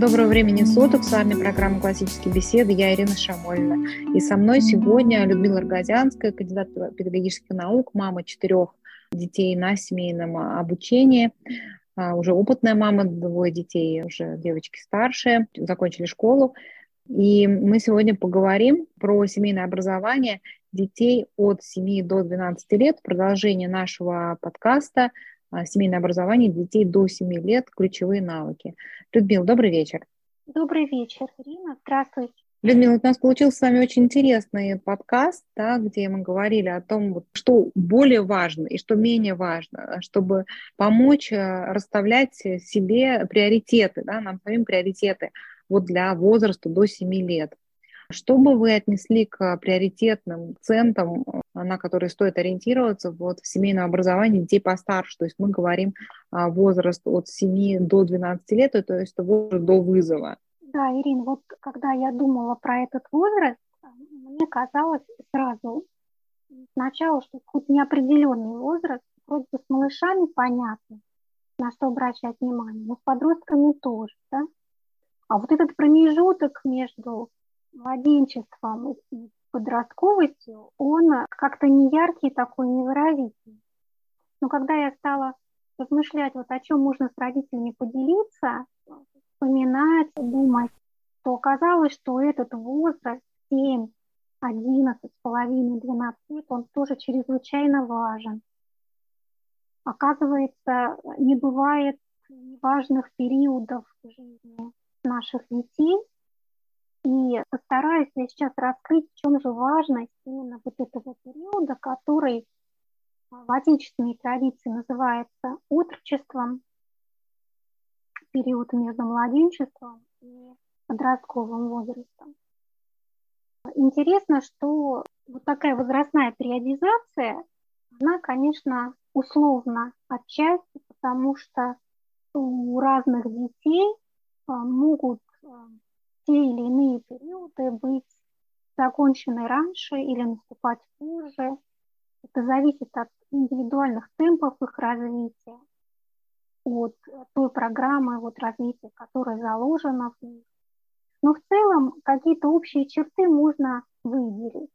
Доброго времени суток, с вами программа «Классические беседы», я Ирина Шамольна. И со мной сегодня Людмила Рогозянская, кандидат педагогических наук, мама четырех детей на семейном обучении, а, уже опытная мама, двое детей, уже девочки старшие, закончили школу. И мы сегодня поговорим про семейное образование детей от 7 до 12 лет, продолжение нашего подкаста. а, «Семейное образование детей до 7 лет. Ключевые навыки». Людмила, добрый вечер. Добрый вечер, Ирина. Здравствуйте. Людмила, у нас получился с вами очень интересный подкаст, да, где мы говорили о том, что более важно и что менее важно, чтобы помочь э, расставлять себе приоритеты, да, нам самим приоритеты вот для возраста до 7 лет. Что бы вы отнесли к приоритетным центрам, на которые стоит ориентироваться вот, в семейном образовании детей постарше? То есть мы говорим а, возраст от 7 до 12 лет, то есть возраст до вызова. Да, Ирина, вот когда я думала про этот возраст, мне казалось сразу сначала, что хоть неопределенный возраст, вроде бы с малышами понятно, на что обращать внимание, но с подростками тоже, да? А вот этот промежуток между младенчеством и подростковостью, он как-то не яркий такой, невыразительный. Но когда я стала размышлять, вот о чем можно с родителями поделиться, вспоминать, думать, то оказалось, что этот возраст 7, 11, с половиной, 12 лет, он тоже чрезвычайно важен. Оказывается, не бывает важных периодов жизни наших детей, и постараюсь я сейчас раскрыть, в чем же важность именно вот этого периода, который в отечественной традиции называется отрочеством, период между младенчеством и подростковым возрастом. Интересно, что вот такая возрастная периодизация, она, конечно, условна отчасти, потому что у разных детей а, могут а, те или иные периоды быть закончены раньше или наступать позже. Это зависит от индивидуальных темпов их развития, от той программы вот, развития, которая заложена в них. Но в целом какие-то общие черты можно выделить.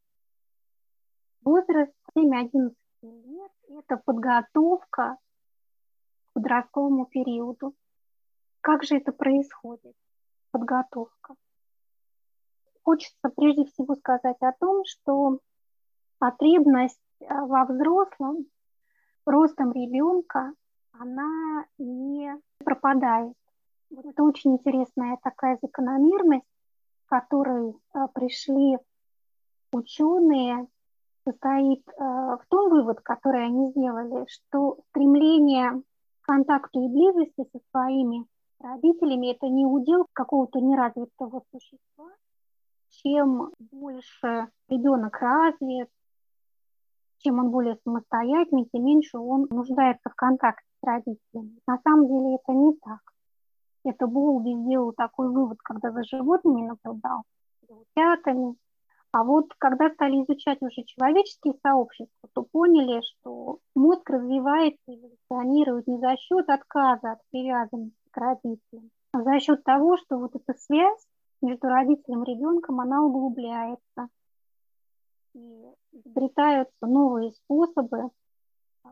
Возраст 7-11 лет – это подготовка к подростковому периоду. Как же это происходит? Подготовка хочется прежде всего сказать о том, что потребность э, во взрослом ростом ребенка, она не пропадает. Вот это очень интересная такая закономерность, которой э, пришли ученые, состоит э, в том вывод, который они сделали, что стремление к контакту и близости со своими родителями это не удел какого-то неразвитого существа, чем больше ребенок развит, чем он более самостоятельный, тем меньше он нуждается в контакте с родителями. На самом деле это не так. Это Болби сделал такой вывод, когда за животными наблюдал, за утятами. А вот когда стали изучать уже человеческие сообщества, то поняли, что мозг развивается и эволюционирует не за счет отказа от привязанности к родителям, за счет того, что вот эта связь между родителем и ребенком, она углубляется. И изобретаются новые способы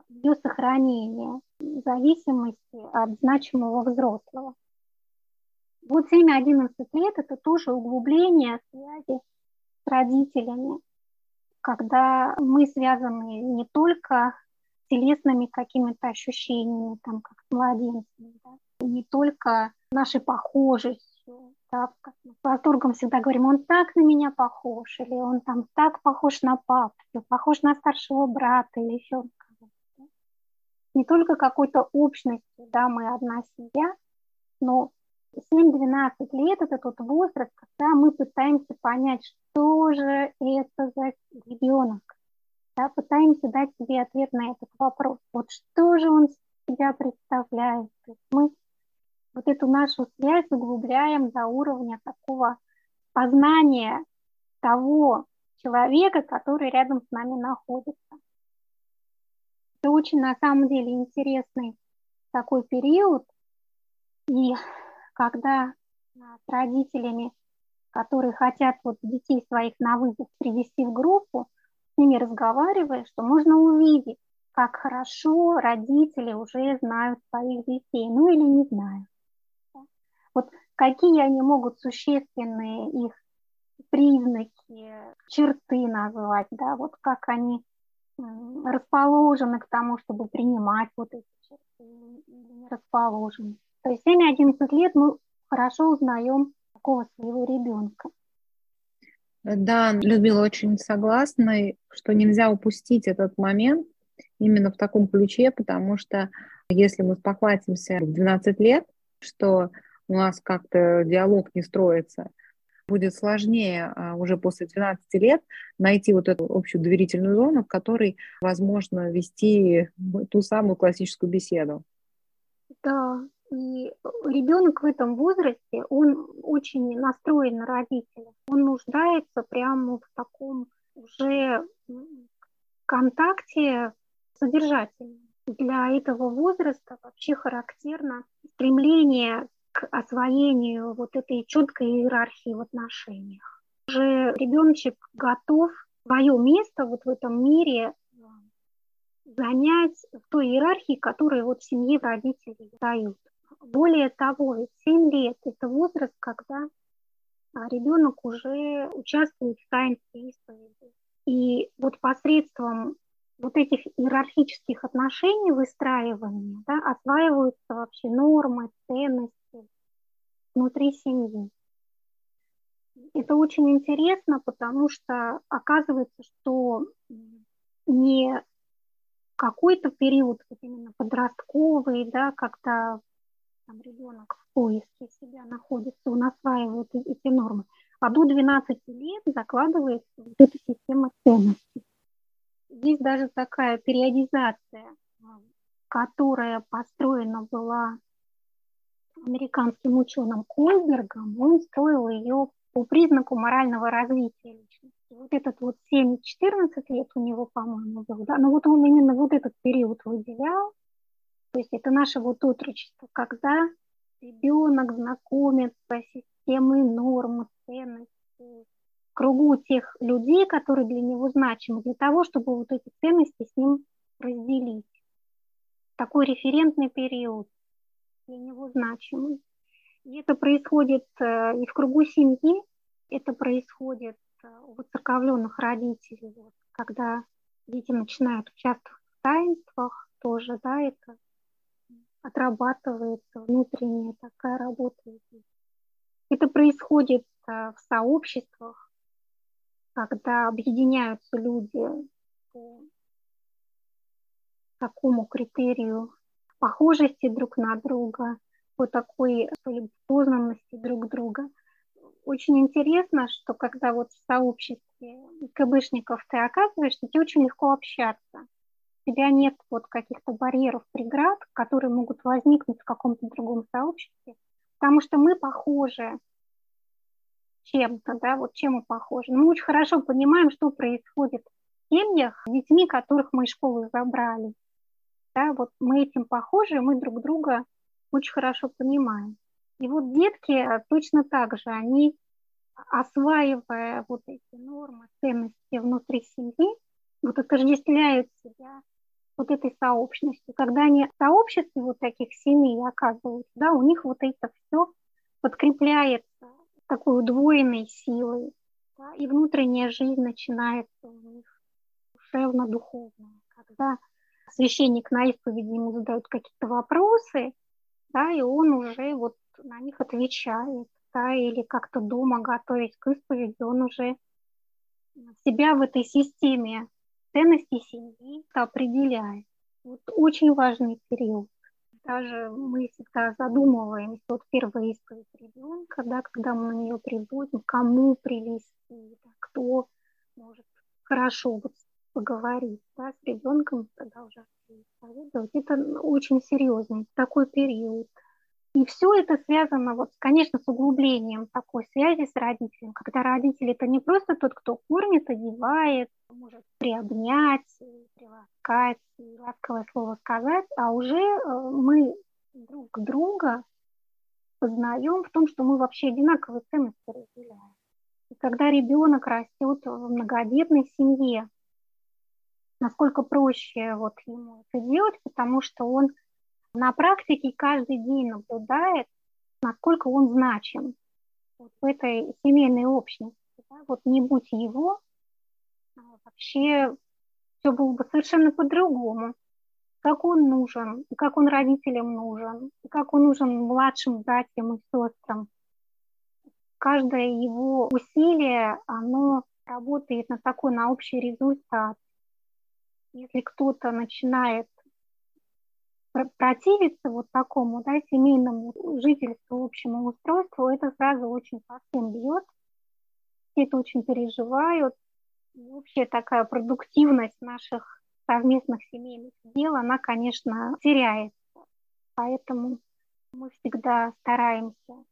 ее сохранения в зависимости от значимого взрослого. Вот 7-11 лет – это тоже углубление связи с родителями, когда мы связаны не только телесными какими-то ощущениями, там, как с младенцами, да, не только нашей похожестью, да, с восторгом всегда говорим, он так на меня похож, или он там так похож на папу, похож на старшего брата, или еще кого-то. Не только какой-то общностью, да, мы одна семья, но 7-12 лет это тот возраст, когда мы пытаемся понять, что же это за ребенок, да, пытаемся дать себе ответ на этот вопрос. Вот что же он себя представляет. То есть мы вот эту нашу связь углубляем до уровня такого познания того человека, который рядом с нами находится. Это очень на самом деле интересный такой период. И когда с родителями, которые хотят вот детей своих на вызов привести в группу, с ними разговаривая, что можно увидеть, как хорошо родители уже знают своих детей, ну или не знают. Вот какие они могут существенные их признаки, черты назвать, да, вот как они расположены к тому, чтобы принимать вот эти черты или не расположены. То есть 7-11 лет мы хорошо узнаем такого своего ребенка. Да, Людмила, очень согласна, что нельзя упустить этот момент именно в таком ключе, потому что если мы спохватимся в 12 лет, что у нас как-то диалог не строится, будет сложнее а, уже после 12 лет найти вот эту общую доверительную зону, в которой возможно вести ту самую классическую беседу. Да, и ребенок в этом возрасте, он очень настроен на родителя. Он нуждается прямо в таком уже контакте содержательном. Для этого возраста вообще характерно стремление к освоению вот этой четкой иерархии в отношениях. Уже ребеночек готов свое место вот в этом мире э, занять в той иерархии, которую вот в семье родители дают. Более того, ведь 7 лет – это возраст, когда а, ребенок уже участвует в таинстве исповеди. И вот посредством вот этих иерархических отношений выстраивания да, осваиваются вообще нормы, ценности, внутри семьи. Это очень интересно, потому что оказывается, что не какой-то период, вот именно подростковый, да, когда там, ребенок в поиске себя находится, он осваивает эти нормы, а до 12 лет закладывается вот эта система ценностей. Здесь даже такая периодизация, которая построена была американским ученым Кольбергом, он строил ее по признаку морального развития личности. Вот этот вот 7-14 лет у него, по-моему, был, да, но вот он именно вот этот период выделял, то есть это наше вот отрочество, когда ребенок знакомится с системой норм, ценностей, кругу тех людей, которые для него значимы, для того, чтобы вот эти ценности с ним разделить. Такой референтный период для него значимый. И это происходит э, и в кругу семьи, это происходит э, у воцерковленных родителей, вот, когда дети начинают участвовать в таинствах, тоже, да, это отрабатывается внутренняя такая работа. Это происходит э, в сообществах, когда объединяются люди по такому критерию похожести друг на друга, по такой познанности друг друга. Очень интересно, что когда вот в сообществе КБшников ты оказываешься, тебе очень легко общаться. У тебя нет вот каких-то барьеров, преград, которые могут возникнуть в каком-то другом сообществе, потому что мы похожи чем-то, да, вот чем мы похожи. Мы очень хорошо понимаем, что происходит в семьях с детьми, которых мы из школы забрали. Да, вот мы этим похожи, мы друг друга очень хорошо понимаем. И вот детки а, точно так же, они, осваивая вот эти нормы, ценности внутри семьи, вот отождествляют себя вот этой сообщностью. Когда они в сообществе вот таких семей оказываются, да, у них вот это все подкрепляется такой удвоенной силой, да, и внутренняя жизнь начинается у них душевно-духовная, когда священник на исповеди ему задают какие-то вопросы, да, и он уже вот на них отвечает, да, или как-то дома готовясь к исповеди, он уже себя в этой системе ценностей семьи определяет. Вот очень важный период. Даже мы всегда задумываемся, вот первая исповедь ребенка, да, когда мы на нее приводим, кому привести, да, кто может хорошо вот поговорить да, с ребенком, продолжать исповедовать. Это очень серьезный такой период. И все это связано, вот, конечно, с углублением такой связи с родителем, когда родитель это не просто тот, кто кормит, одевает, может приобнять, приласкать, ласковое слово сказать, а уже э, мы друг друга познаем в том, что мы вообще одинаковые ценности разделяем. И когда ребенок растет в многодетной семье, насколько проще вот ему это делать, потому что он на практике каждый день наблюдает, насколько он значим вот в этой семейной общности. Да? Вот не будь его, а вообще все было бы совершенно по-другому. Как он нужен, и как он родителям нужен, и как он нужен младшим братьям и сестрам. Каждое его усилие, оно работает на такой, на общий результат. Если кто-то начинает противиться вот такому да, семейному жительству, общему устройству, это сразу очень по всем бьет. Все это очень переживают. И вообще такая продуктивность наших совместных семейных дел, она, конечно, теряется. Поэтому мы всегда стараемся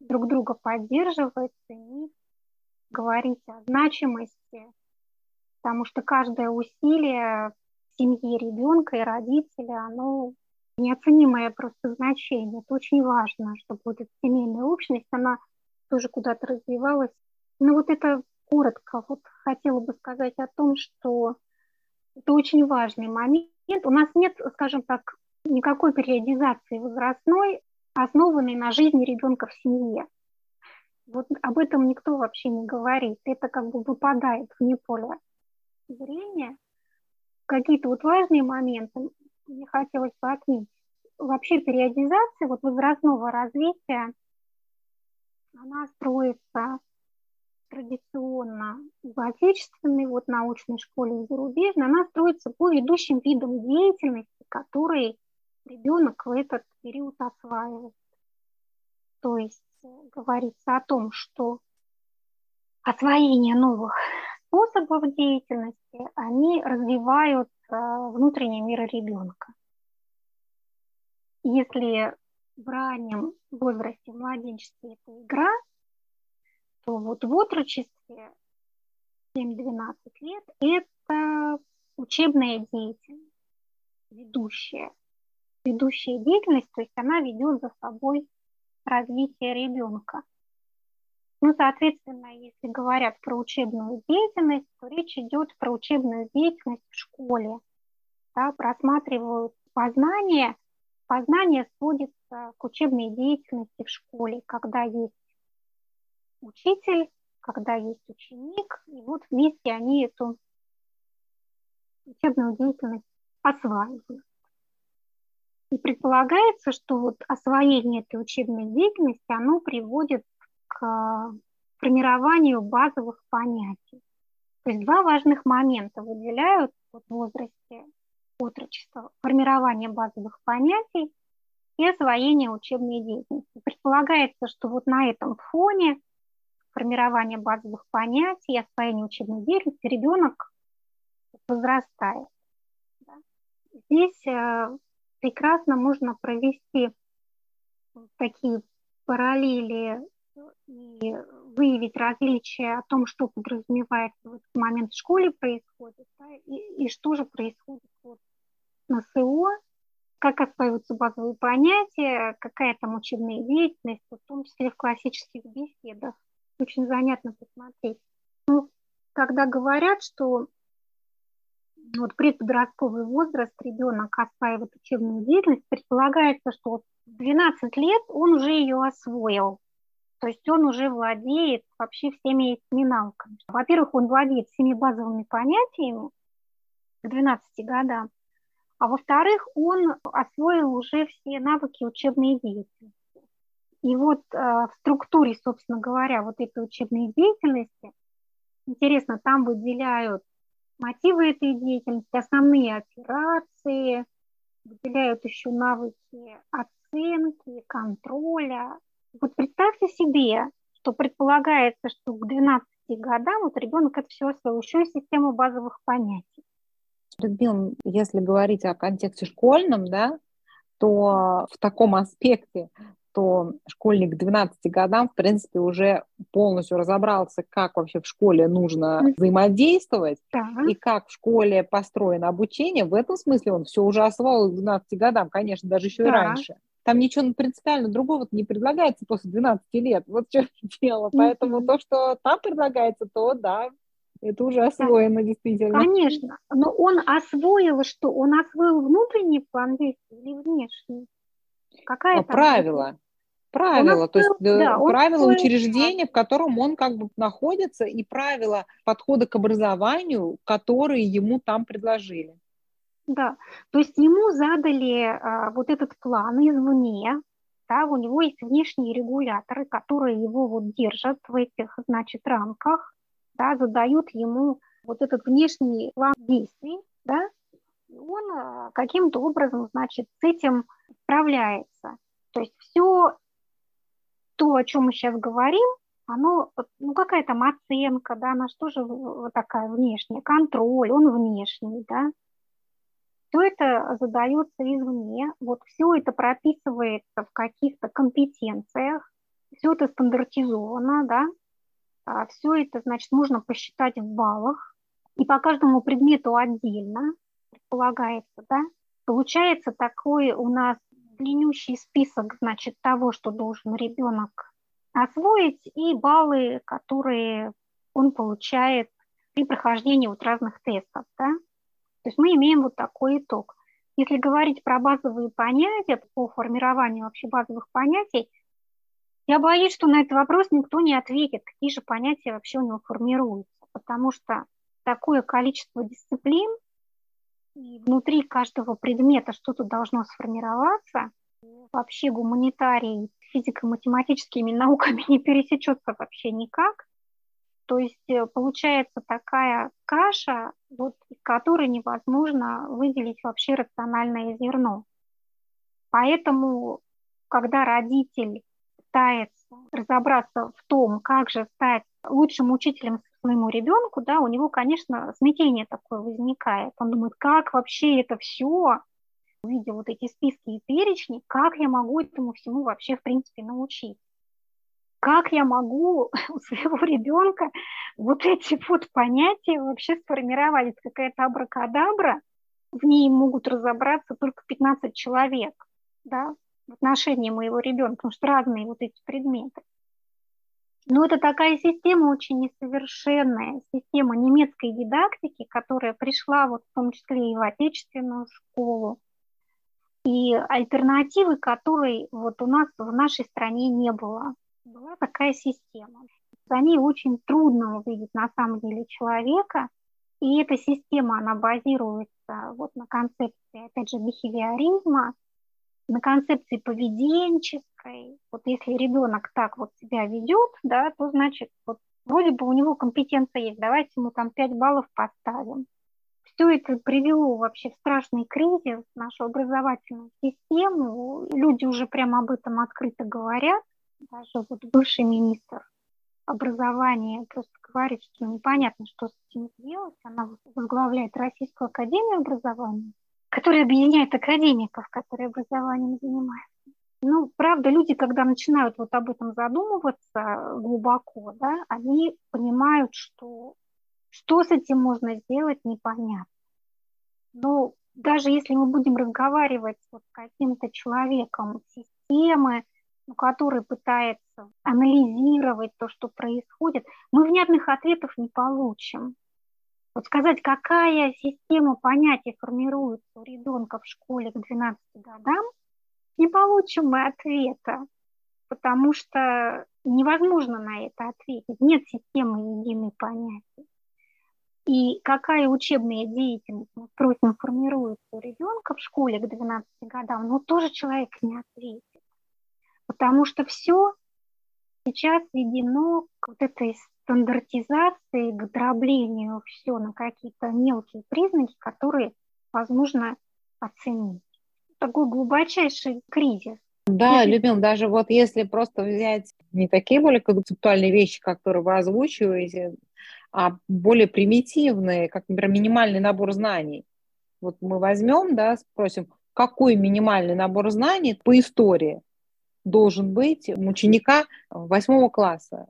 друг друга поддерживать, ценить, говорить о значимости, потому что каждое усилие семьи ребенка и родителя, оно неоценимое просто значение. Это очень важно, вот эта семейная общность, она тоже куда-то развивалась. Но вот это коротко вот хотела бы сказать о том, что это очень важный момент. У нас нет, скажем так, никакой периодизации возрастной, основанной на жизни ребенка в семье. Вот об этом никто вообще не говорит. Это как бы выпадает вне поля зрения какие-то вот важные моменты мне хотелось бы отметить. Вообще периодизация вот возрастного развития, она строится традиционно в отечественной вот научной школе и зарубежной, она строится по ведущим видам деятельности, которые ребенок в этот период осваивает. То есть э, говорится о том, что освоение новых способов деятельности, они развивают э, внутренний мир ребенка. Если в раннем возрасте, в младенчестве это игра, то вот в отрочестве 7-12 лет это учебная деятельность, ведущая. Ведущая деятельность, то есть она ведет за собой развитие ребенка. Ну, соответственно, если говорят про учебную деятельность, то речь идет про учебную деятельность в школе. Да, просматривают познание. Познание сводится к учебной деятельности в школе, когда есть учитель, когда есть ученик, и вот вместе они эту учебную деятельность осваивают. И предполагается, что вот освоение этой учебной деятельности, оно приводит к формированию базовых понятий. То есть два важных момента выделяют в возрасте отрочества. Формирование базовых понятий и освоение учебной деятельности. Предполагается, что вот на этом фоне формирования базовых понятий и освоения учебной деятельности ребенок возрастает. Здесь э, прекрасно можно провести такие параллели и выявить различия о том, что подразумевается в этот момент в школе происходит, да, и, и что же происходит вот на СО, как осваиваются базовые понятия, какая там учебная деятельность, в том числе в классических беседах. Очень занятно посмотреть. Ну, когда говорят, что вот предподростковый возраст ребенок осваивает учебную деятельность, предполагается, что в 12 лет он уже ее освоил. То есть он уже владеет вообще всеми этими навыками. Во-первых, он владеет всеми базовыми понятиями к 12 годам, а во-вторых, он освоил уже все навыки учебной деятельности. И вот э, в структуре, собственно говоря, вот этой учебной деятельности, интересно, там выделяют мотивы этой деятельности, основные операции, выделяют еще навыки оценки, контроля, вот представьте себе, что предполагается, что к 12 годам вот ребенок это все освоил, еще и система базовых понятий. Людмила, если говорить о контексте школьном, да, то в таком аспекте, то школьник к 12 годам, в принципе, уже полностью разобрался, как вообще в школе нужно взаимодействовать да. и как в школе построено обучение. В этом смысле он все уже освоил к 12 годам, конечно, даже еще да. и раньше. Там ничего принципиально другого не предлагается после 12 лет. Вот что дело. Поэтому mm-hmm. то, что там предлагается, то да, это уже освоено, действительно. Конечно. Но он освоил что? Он освоил внутренний план действий или внешний? Какая а, правила. Правила, он то есть да, правила он учреждения, в котором он как бы находится, и правила подхода к образованию, которые ему там предложили. Да, то есть ему задали а, вот этот план извне, да, у него есть внешние регуляторы, которые его вот держат в этих, значит, рамках, да, задают ему вот этот внешний план действий, да, и он а, каким-то образом, значит, с этим справляется. То есть все то, о чем мы сейчас говорим, оно, ну какая там оценка, да, она же вот такая внешняя, контроль, он внешний, да, все это задается извне, вот все это прописывается в каких-то компетенциях, все это стандартизовано, да, а все это, значит, можно посчитать в баллах, и по каждому предмету отдельно предполагается, да, получается такой у нас длиннющий список, значит, того, что должен ребенок освоить, и баллы, которые он получает при прохождении вот разных тестов, да. То есть мы имеем вот такой итог. Если говорить про базовые понятия, по формированию вообще базовых понятий, я боюсь, что на этот вопрос никто не ответит, какие же понятия вообще у него формируются, потому что такое количество дисциплин, и внутри каждого предмета что-то должно сформироваться, вообще гуманитарий физико-математическими науками не пересечется вообще никак. То есть э, получается такая каша, вот, из которой невозможно выделить вообще рациональное зерно. Поэтому, когда родитель пытается разобраться в том, как же стать лучшим учителем своему ребенку, да, у него, конечно, смятение такое возникает. Он думает, как вообще это все, видя вот эти списки и перечни, как я могу этому всему вообще, в принципе, научить как я могу у своего ребенка вот эти вот понятия вообще сформировать? Это какая-то абракадабра, в ней могут разобраться только 15 человек, да, в отношении моего ребенка, потому что разные вот эти предметы. Но это такая система очень несовершенная, система немецкой дидактики, которая пришла вот в том числе и в отечественную школу, и альтернативы которой вот у нас в нашей стране не было была такая система. За ней очень трудно увидеть на самом деле человека, и эта система, она базируется вот на концепции, опять же, бихевиоризма, на концепции поведенческой. Вот если ребенок так вот себя ведет, да, то значит, вот вроде бы у него компетенция есть, давайте ему там 5 баллов поставим. Все это привело вообще в страшный кризис нашу образовательную систему. Люди уже прямо об этом открыто говорят даже вот бывший министр образования просто говорит, что непонятно, что с этим сделать. Она возглавляет Российскую академию образования, которая объединяет академиков, которые образованием занимаются. Ну, правда, люди, когда начинают вот об этом задумываться глубоко, да, они понимают, что что с этим можно сделать, непонятно. Но даже если мы будем разговаривать вот с каким-то человеком системы, ну, который пытается анализировать то, что происходит, мы внятных ответов не получим. Вот сказать, какая система понятий формируется у ребенка в школе к 12 годам, не получим мы ответа, потому что невозможно на это ответить. Нет системы единой понятий. И какая учебная деятельность, мы спросим, формируется у ребенка в школе к 12 годам, но тоже человек не ответит потому что все сейчас введено к вот этой стандартизации, к дроблению все на какие-то мелкие признаки, которые возможно оценить. Такой глубочайший кризис. Да, если... Любим, даже вот если просто взять не такие более концептуальные вещи, которые вы озвучиваете, а более примитивные, как, например, минимальный набор знаний. Вот мы возьмем, да, спросим, какой минимальный набор знаний по истории должен быть у ученика восьмого класса?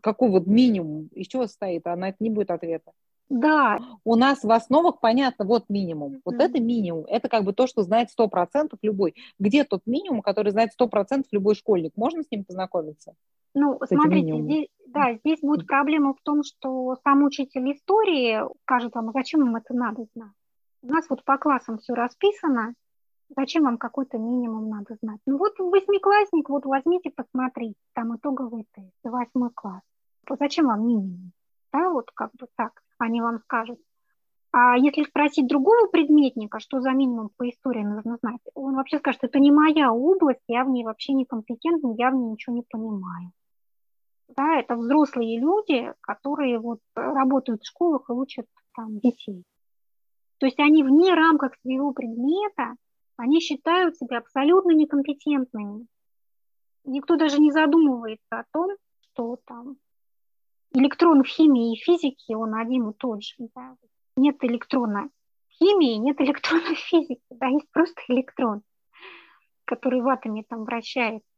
Какой вот минимум? Из чего состоит? А на это не будет ответа. Да. У нас в основах понятно, вот минимум. Mm-hmm. Вот это минимум. Это как бы то, что знает 100% любой. Где тот минимум, который знает 100% любой школьник? Можно с ним познакомиться? Ну, смотрите, здесь, да, здесь будет проблема в том, что сам учитель истории скажет вам, а зачем вам это надо знать? У нас вот по классам все расписано, зачем вам какой-то минимум надо знать? Ну вот восьмиклассник, вот возьмите, посмотрите, там итоговый тест, восьмой класс. Зачем вам минимум? Да, вот как бы так они вам скажут. А если спросить другого предметника, что за минимум по истории нужно знать, он вообще скажет, это не моя область, я в ней вообще некомпетентна, я в ней ничего не понимаю. Да, это взрослые люди, которые вот работают в школах и учат там детей. То есть они вне рамках своего предмета, они считают себя абсолютно некомпетентными. Никто даже не задумывается о том, что там электрон в химии и физике, он один и тот же. Да? Нет электрона в химии, нет электрона в физике, да, есть просто электрон, который в атоме там вращается.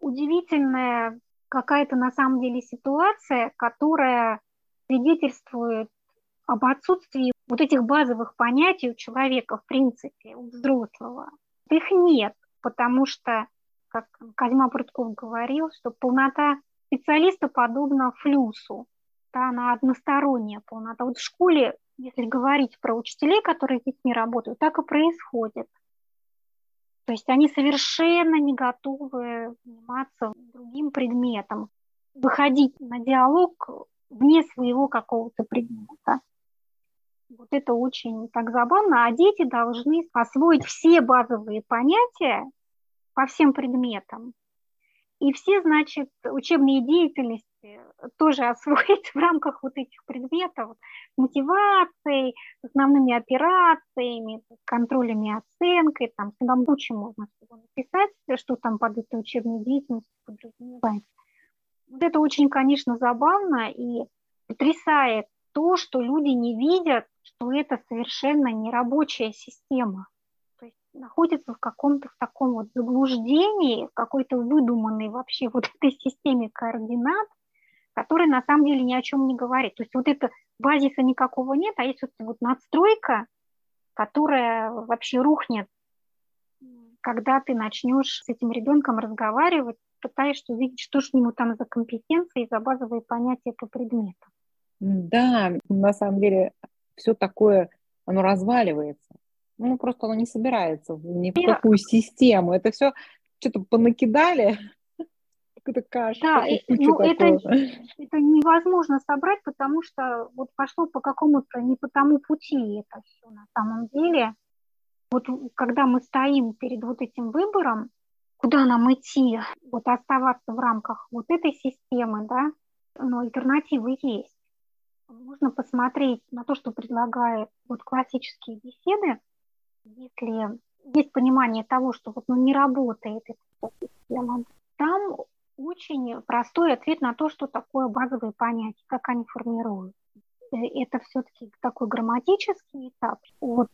Удивительная какая-то на самом деле ситуация, которая свидетельствует об отсутствии вот этих базовых понятий у человека, в принципе, у взрослого. Их нет, потому что, как Козьма Прудков говорил, что полнота специалиста подобна флюсу. Да, она односторонняя полнота. Вот в школе, если говорить про учителей, которые с детьми работают, так и происходит. То есть они совершенно не готовы заниматься другим предметом, выходить на диалог вне своего какого-то предмета. Вот это очень так забавно. А дети должны освоить все базовые понятия по всем предметам. И все, значит, учебные деятельности тоже освоить в рамках вот этих предметов, мотивацией, основными операциями, контролями оценкой, там всегда кучу можно всего написать, что там под этой учебной деятельностью подразумевается. Вот это очень, конечно, забавно и потрясает то, что люди не видят, что это совершенно не рабочая система находится в каком-то в таком вот заблуждении, какой-то выдуманной вообще вот этой системе координат, которая на самом деле ни о чем не говорит. То есть вот это базиса никакого нет, а есть вот, вот надстройка, которая вообще рухнет, когда ты начнешь с этим ребенком разговаривать, пытаешься увидеть, что же ему там за компетенции, за базовые понятия по предмету. Да, на самом деле все такое, оно разваливается ну, просто оно не собирается ни в какую систему. Это все что-то понакидали, какую-то кашу. Да, ну, это, это невозможно собрать, потому что вот пошло по какому-то не по тому пути это все на самом деле. Вот когда мы стоим перед вот этим выбором, куда нам идти, вот оставаться в рамках вот этой системы, да, но альтернативы есть. Можно посмотреть на то, что предлагает вот классические беседы, если есть понимание того, что вот ну, не работает эта система, там очень простой ответ на то, что такое базовые понятия, как они формируются. Э, это все-таки такой грамматический этап от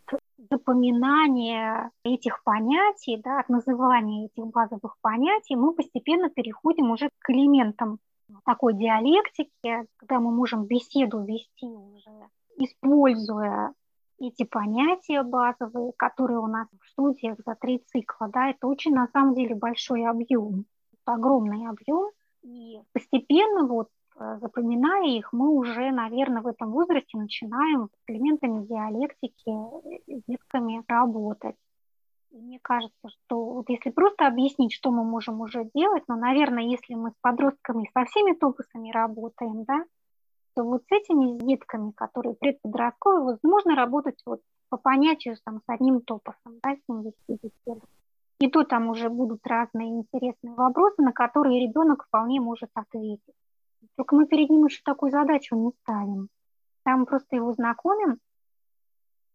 запоминания этих понятий, да, от называния этих базовых понятий, мы постепенно переходим уже к элементам такой диалектики, когда мы можем беседу вести уже, используя эти понятия базовые, которые у нас в студиях за три цикла, да, это очень на самом деле большой объем, огромный объем, и постепенно вот э, запоминая их, мы уже, наверное, в этом возрасте начинаем с элементами диалектики, с детками работать. Мне кажется, что вот если просто объяснить, что мы можем уже делать, но, наверное, если мы с подростками со всеми топусами работаем, да, то вот с этими детками, которые предподростковые, можно работать вот по понятию там, с одним топосом, да, с ним вести беседу. И то там уже будут разные интересные вопросы, на которые ребенок вполне может ответить. Только мы перед ним еще такую задачу не ставим. Там просто его знакомим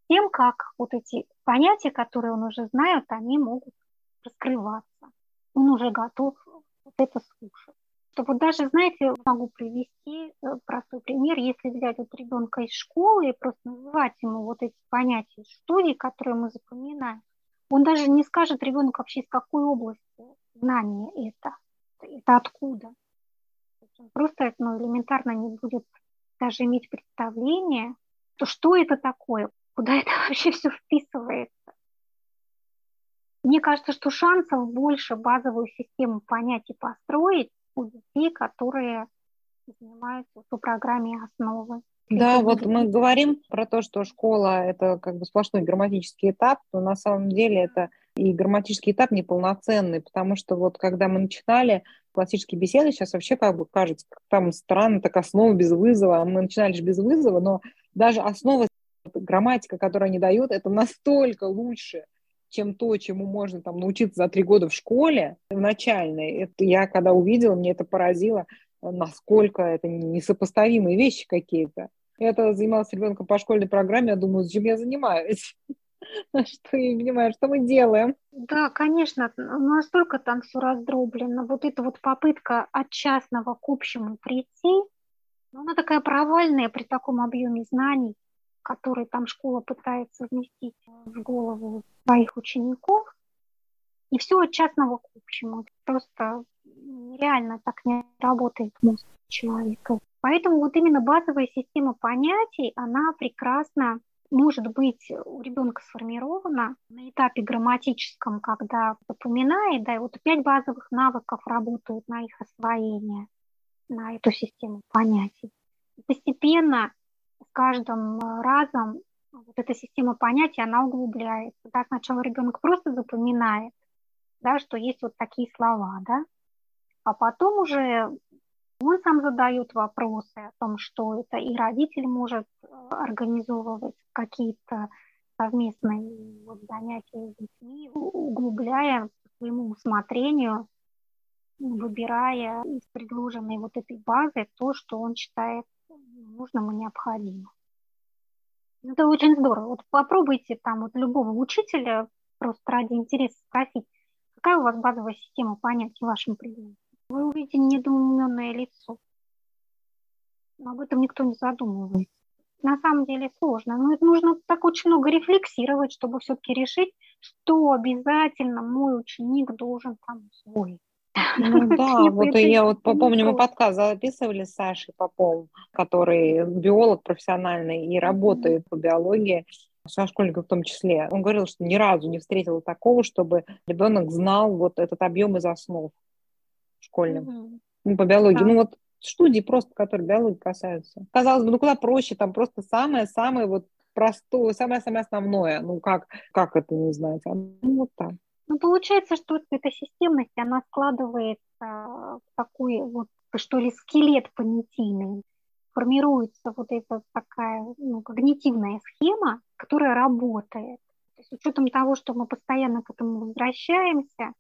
тем, как вот эти понятия, которые он уже знает, они могут раскрываться. Он уже готов вот это слушать что вот даже, знаете, могу привести э, простой пример, если взять вот ребенка из школы и просто называть ему вот эти понятия студий, которые мы запоминаем, он даже не скажет ребенку вообще, из какой области знания это, это откуда. Просто ну, элементарно не будет даже иметь представление то что это такое, куда это вообще все вписывается. Мне кажется, что шансов больше базовую систему понять и построить у детей, которые занимаются по программе основы. Да, вот мы говорим про то, что школа – это как бы сплошной грамматический этап, но на самом деле это и грамматический этап неполноценный, потому что вот когда мы начинали классические беседы, сейчас вообще как бы кажется, как там странно, так основа без вызова, мы начинали же без вызова, но даже основа грамматика, которую они дают, это настолько лучше, чем то, чему можно там научиться за три года в школе, в начальной. Это я когда увидела, мне это поразило, насколько это несопоставимые вещи какие-то. Я занималась ребенком по школьной программе, я думаю, зачем я занимаюсь? Что я понимаю, что мы делаем? Да, конечно, настолько там все раздроблено. Вот эта вот попытка от частного к общему прийти, ну, она такая провальная при таком объеме знаний, который там школа пытается вместить в голову своих учеников. И все от частного к общему. Просто реально так не работает мозг человека. Поэтому вот именно базовая система понятий, она прекрасно может быть у ребенка сформирована на этапе грамматическом, когда запоминает, да, и вот пять базовых навыков работают на их освоение, на эту систему понятий. Постепенно с каждым разом вот эта система понятий, она углубляется. Да, сначала ребенок просто запоминает, да, что есть вот такие слова, да, а потом уже он сам задает вопросы о том, что это, и родитель может э, организовывать какие-то совместные вот занятия с детьми, углубляя по своему усмотрению, выбирая из предложенной вот этой базы то, что он считает нужным и необходимым. Это очень здорово. Вот попробуйте там вот любого учителя просто ради интереса спросить, какая у вас базовая система понятий в вашем предмете вы увидите недоуменное лицо. Но об этом никто не задумывается. На самом деле сложно. Но это нужно так очень много рефлексировать, чтобы все-таки решить, что обязательно мой ученик должен там усвоить. Ну да, вот я вот помню, мы подкаст записывали с Сашей Поповым, который биолог профессиональный и работает по биологии со школьников в том числе. Он говорил, что ни разу не встретил такого, чтобы ребенок знал вот этот объем из основ школьным. Ну, по биологии. Ну, вот студии просто, которые биологии касаются. Казалось бы, ну куда проще, там просто самое-самое вот простое, самое-самое основное. Ну, как, как это не знать? А, ну, вот так. Ну, получается, что эта системность, она складывается в такой вот, что ли, скелет понятийный. Формируется вот эта такая ну, когнитивная схема, которая работает. То есть, с учетом того, что мы постоянно к этому возвращаемся,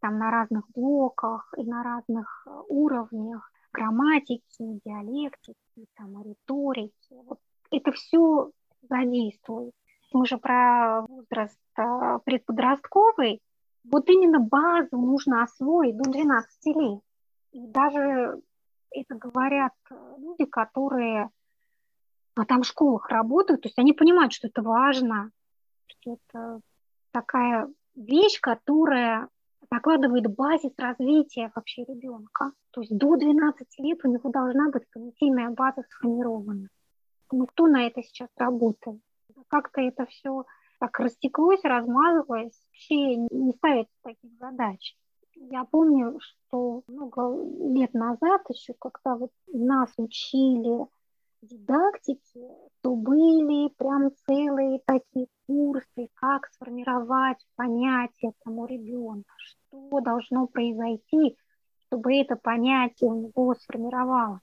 там на разных блоках и на разных э, уровнях грамматики, диалектики, там, риторики. Вот это все задействует. Мы же про возраст э, предподростковый. Вот именно базу нужно освоить до 12 лет. И даже это говорят э, люди, которые а там в школах работают, то есть они понимают, что это важно, что это такая вещь, которая закладывает базис развития вообще ребенка. То есть до 12 лет у него должна быть понятийная база сформирована. Ну кто на это сейчас работает? Как-то это все так растеклось, размазываясь, вообще не ставит таких задач. Я помню, что много лет назад еще, когда вот нас учили дидактики, то были прям целые такие курсы, как сформировать понятие тому ребенка, что должно произойти, чтобы это понятие у него сформировалось.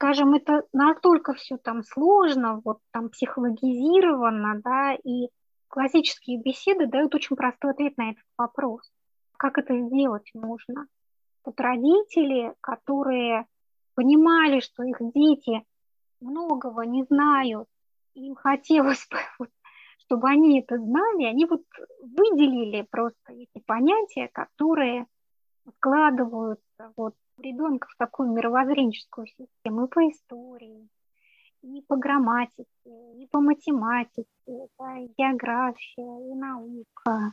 Скажем, это настолько все там сложно, вот там психологизировано, да, и классические беседы дают очень простой ответ на этот вопрос. Как это сделать можно? Вот родители, которые понимали, что их дети многого не знают, им хотелось бы, вот, чтобы они это знали, они вот выделили просто эти понятия, которые складываются вот ребенка в такую мировоззренческую систему и по истории, и по грамматике, и по математике, да, и география, и наука,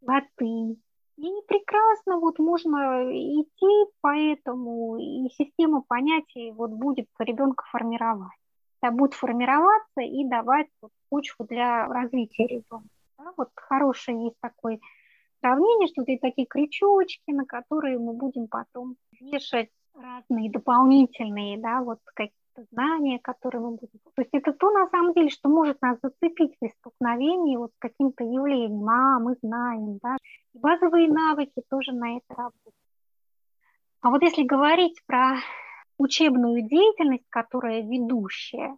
латынь. И прекрасно вот можно идти по этому, и система понятий вот будет ребенка формировать. да, будет формироваться и давать вот, почву для развития ребенка. Да? Вот хорошее есть такое сравнение, что это такие крючочки, на которые мы будем потом вешать разные дополнительные, да, вот какие-то знания, которые мы будем... То есть это то, на самом деле, что может нас зацепить при столкновении вот с каким-то явлением. А, мы знаем, да. И базовые навыки тоже на это работают. А вот если говорить про учебную деятельность, которая ведущая,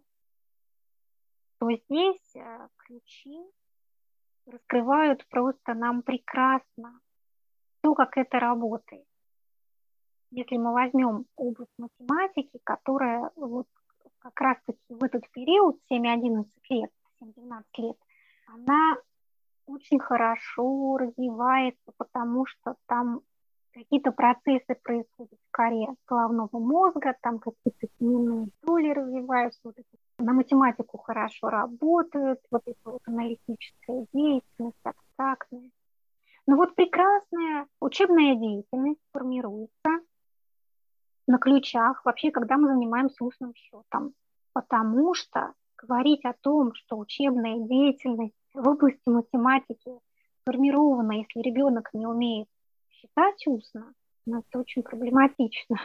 то здесь э, ключи раскрывают просто нам прекрасно то, как это работает. Если мы возьмем область математики, которая вот как раз-таки в этот период, 7-11 лет, 7-12 лет, она очень хорошо развивается, потому что там какие-то процессы происходят в коре головного мозга, там какие-то семейные доли развиваются, вот это, на математику хорошо работают, вот эта вот аналитическая деятельность, абстрактная. Но вот прекрасная учебная деятельность формируется на ключах, вообще, когда мы занимаемся устным счетом. Потому что говорить о том, что учебная деятельность в области математики сформирована, если ребенок не умеет считать устно, но это очень проблематично.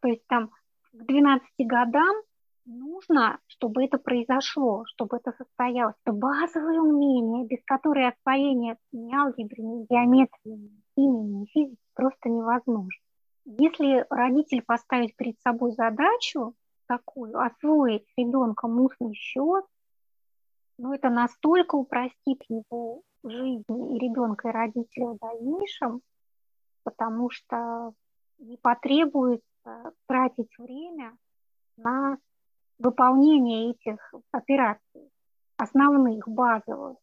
То есть там к 12 годам нужно, чтобы это произошло, чтобы это состоялось. Это базовые умения, без которых освоение ни алгебры, ни геометрии, ни химии, ни физики просто невозможно. Если родитель поставить перед собой задачу такую, освоить ребенком устный счет, ну, это настолько упростит его жизнь и ребенка, и родителя в дальнейшем, потому что не потребуется тратить время на выполнение этих операций, основных, базовых.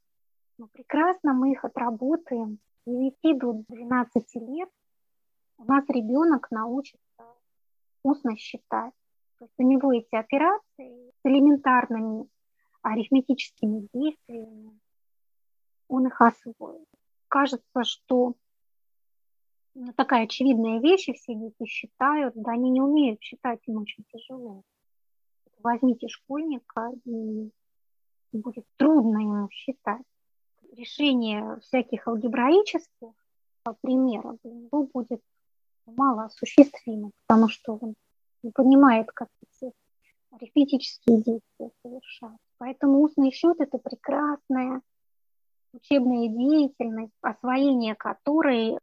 Но прекрасно мы их отработаем. С 9 до 12 лет у нас ребенок научится устно считать. То есть у него эти операции с элементарными арифметическими действиями, он их освоит. Кажется, что ну, такая очевидная вещь, и все дети считают, да они не умеют считать, им очень тяжело. Возьмите школьника, и будет трудно ему считать. Решение всяких алгебраических примеров для него будет мало осуществимо, потому что он не понимает, как эти арифметические действия совершать. Поэтому устный счет – это прекрасная учебная деятельность, освоение которой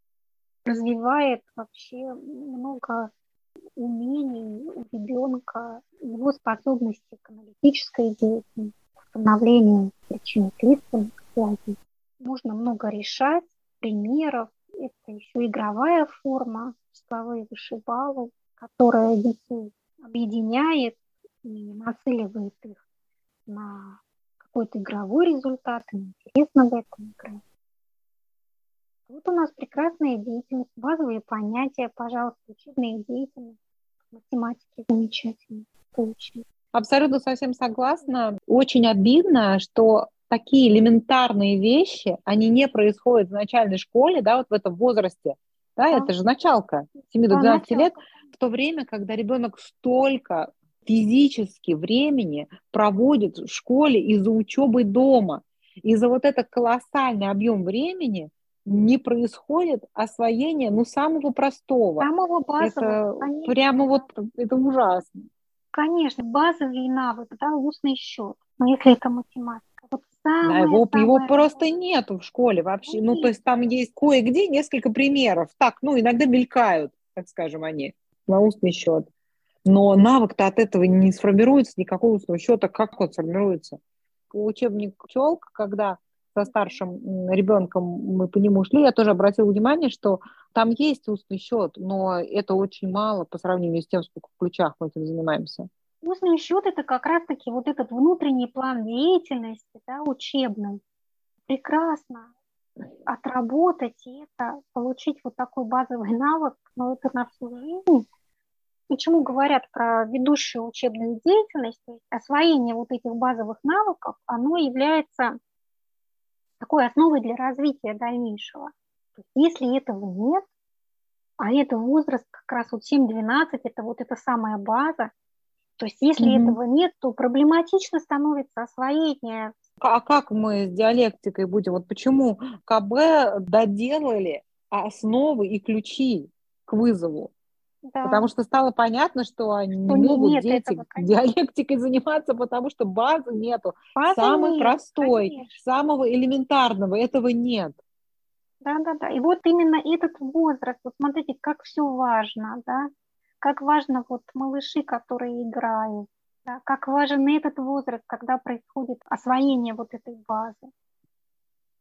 развивает вообще много умений у ребенка, его способности к аналитической деятельности, к установлению причинно-следственных связей. Можно много решать, примеров. Это еще игровая форма, числовые вышибалы, которая детей объединяет и нацеливает их на какой-то игровой результат, им интересно в этом играть. Вот у нас прекрасная деятельность, базовые понятия, пожалуйста, учебная деятельность, математики замечательно получили. Абсолютно совсем согласна. Очень обидно, что такие элементарные вещи, они не происходят в начальной школе, да, вот в этом возрасте. Да, да. это же началка, 7 до 12 да, лет, в то время, когда ребенок столько физически времени проводит в школе из-за учебы дома. И за вот этот колоссальный объем времени не происходит освоение, ну, самого простого. Самого базового, Это конечно. прямо вот, это ужасно. Конечно, базовые навыки, да, устный счет, но если это математика. Вот самое, да, его, самое его просто нет в школе вообще. Нет. Ну, то есть там есть кое-где несколько примеров. Так, ну, иногда мелькают, так скажем, они на устный счет. Но навык-то от этого не сформируется, никакого устного счета. Как он сформируется? Учебник пчелка, когда со старшим ребенком мы по нему шли, я тоже обратила внимание, что там есть устный счет, но это очень мало по сравнению с тем, сколько в ключах мы этим занимаемся. Устный счет – это как раз-таки вот этот внутренний план деятельности, да, учебный. Прекрасно отработать это, получить вот такой базовый навык, но это на всю жизнь. Почему говорят про ведущую учебную деятельность, освоение вот этих базовых навыков, оно является такой основой для развития дальнейшего. Если этого нет, а это возраст как раз вот 7-12, это вот эта самая база, То есть если mm-hmm. этого нет, то проблематично становится освоение. А как мы с диалектикой будем? Вот почему КБ доделали основы и ключи к вызову? Да. Потому что стало понятно, что они что не могут нет дети этого, диалектикой заниматься, потому что базы нету. Базы Самый нет, простой, конечно. самого элементарного этого нет. Да, да, да. И вот именно этот возраст, вот смотрите, как все важно, да, как важно вот малыши, которые играют, да, как важен этот возраст, когда происходит освоение вот этой базы.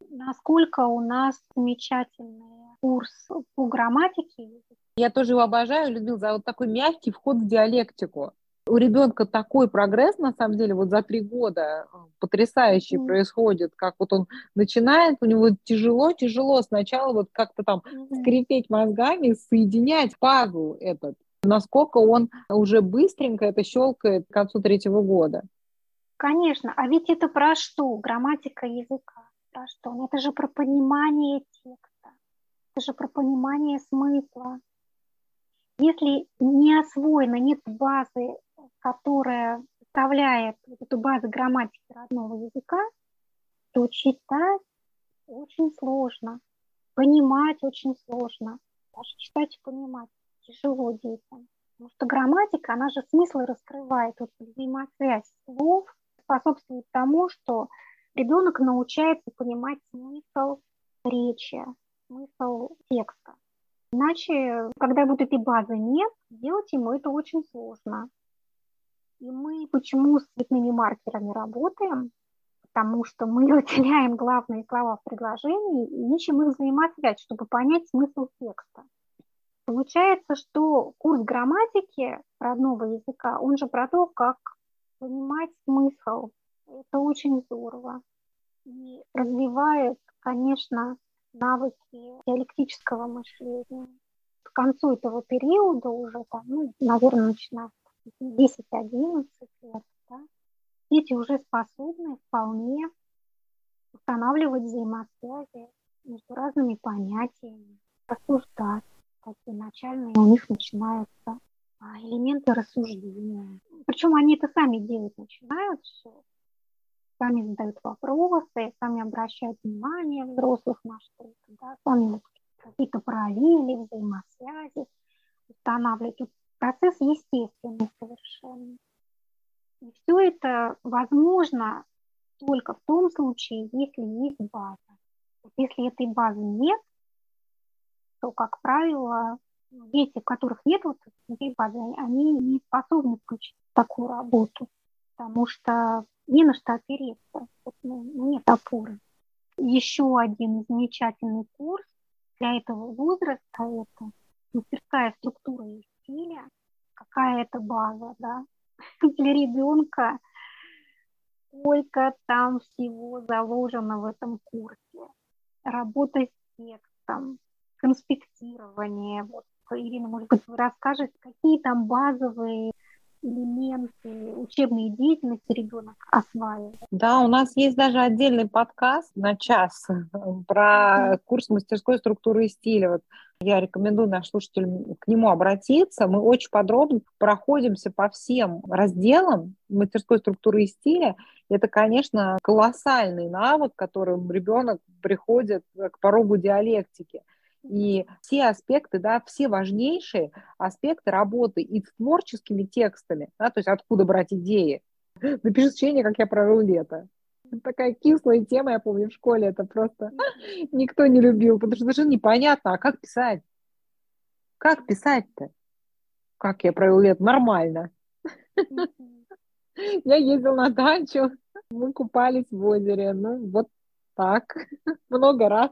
Насколько у нас замечательный курс по грамматике. Я тоже его обожаю, Людмила, за вот такой мягкий вход в диалектику у ребенка такой прогресс, на самом деле, вот за три года э, потрясающий mm-hmm. происходит, как вот он начинает, у него тяжело, тяжело сначала вот как-то там mm-hmm. скрипеть мозгами, соединять пазл этот, насколько он уже быстренько это щелкает к концу третьего года. Конечно, а ведь это про что? Грамматика языка. Про что? Ну, это же про понимание текста, это же про понимание смысла. Если не освоена, нет базы которая составляет эту базу грамматики родного языка, то читать очень сложно, понимать очень сложно. Даже читать и понимать тяжело детям. Потому что грамматика, она же смыслы раскрывает. Вот взаимосвязь слов способствует тому, что ребенок научается понимать смысл речи, смысл текста. Иначе, когда вот этой базы нет, делать ему это очень сложно. И мы почему с цветными маркерами работаем? Потому что мы выделяем главные слова в предложении и ищем их взаимосвязь, чтобы понять смысл текста. Получается, что курс грамматики родного языка, он же про то, как понимать смысл. Это очень здорово. И развивает, конечно, навыки диалектического мышления. К концу этого периода уже, там, ну, наверное, начиная 10-11 лет, да, дети уже способны вполне устанавливать взаимосвязи между разными понятиями, рассуждать. Такие начальные у них начинаются а, элементы рассуждения. Причем они это сами делать начинают все. Сами задают вопросы, сами обращают внимание взрослых на что-то, да, сами какие-то параллели, взаимосвязи устанавливать. Процесс естественный совершенно. И все это возможно только в том случае, если есть база. Вот если этой базы нет, то, как правило, дети, у которых нет вот этой базы, они не способны включить такую работу, потому что не на что опереться, ну, нет опоры. Еще один замечательный курс для этого возраста – это мастерская структура и стиля, какая это база, да, для ребенка, сколько там всего заложено в этом курсе. Работа с текстом, конспектирование. Вот, Ирина, может быть, вы расскажете, какие там базовые элементы учебной деятельности ребенок осваивает. Да, у нас есть даже отдельный подкаст на час про курс мастерской структуры и стиля. Вот я рекомендую нашим слушателям к нему обратиться. Мы очень подробно проходимся по всем разделам мастерской структуры и стиля. Это, конечно, колоссальный навык, которым ребенок приходит к порогу диалектики. И все аспекты, да, все важнейшие аспекты работы и с творческими текстами, да, то есть откуда брать идеи. Напиши сочинение, как я провел лето. Такая кислая тема, я помню, в школе это просто никто не любил, потому что даже непонятно, а как писать? Как писать-то? Как я провел лето? Нормально. Я ездил на дачу, мы купались в озере, ну вот так, много раз.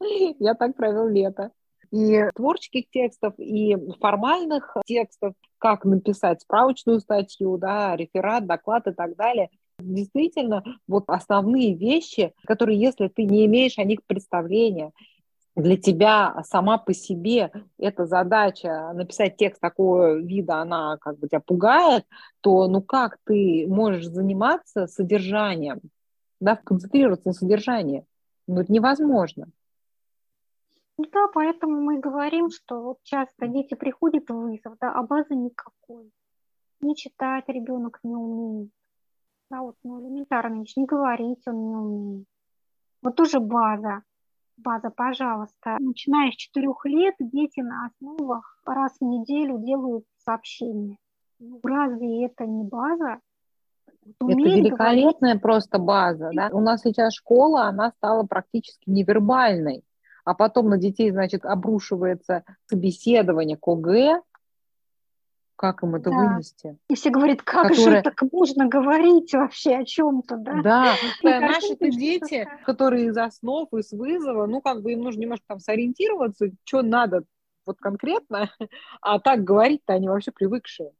Я так провел лето. И творческих текстов, и формальных текстов, как написать справочную статью, да, реферат, доклад и так далее. Действительно, вот основные вещи, которые, если ты не имеешь о них представления, для тебя сама по себе эта задача написать текст такого вида, она как бы тебя пугает, то ну как ты можешь заниматься содержанием, да, концентрироваться на содержании? Ну, это невозможно. Да, поэтому мы говорим, что вот часто дети приходят в вызов, да, а базы никакой. не читать ребенок не умеет. Да, вот, ну, элементарно, не говорить он не умеет. Вот тоже база. База, пожалуйста. Начиная с четырех лет дети на основах раз в неделю делают сообщения. Ну, разве это не база? Это великолепная говорить. просто база. Да? У нас сейчас школа, она стала практически невербальной. А потом на детей, значит, обрушивается собеседование к ОГЭ, как им это да. вынести? И все говорят, как которые... же так можно говорить вообще о чем-то, да? Да, наши-то дети, которые из основ, из вызова, ну, как бы им нужно немножко там сориентироваться, что надо вот конкретно, а так говорить-то они вообще привыкшие.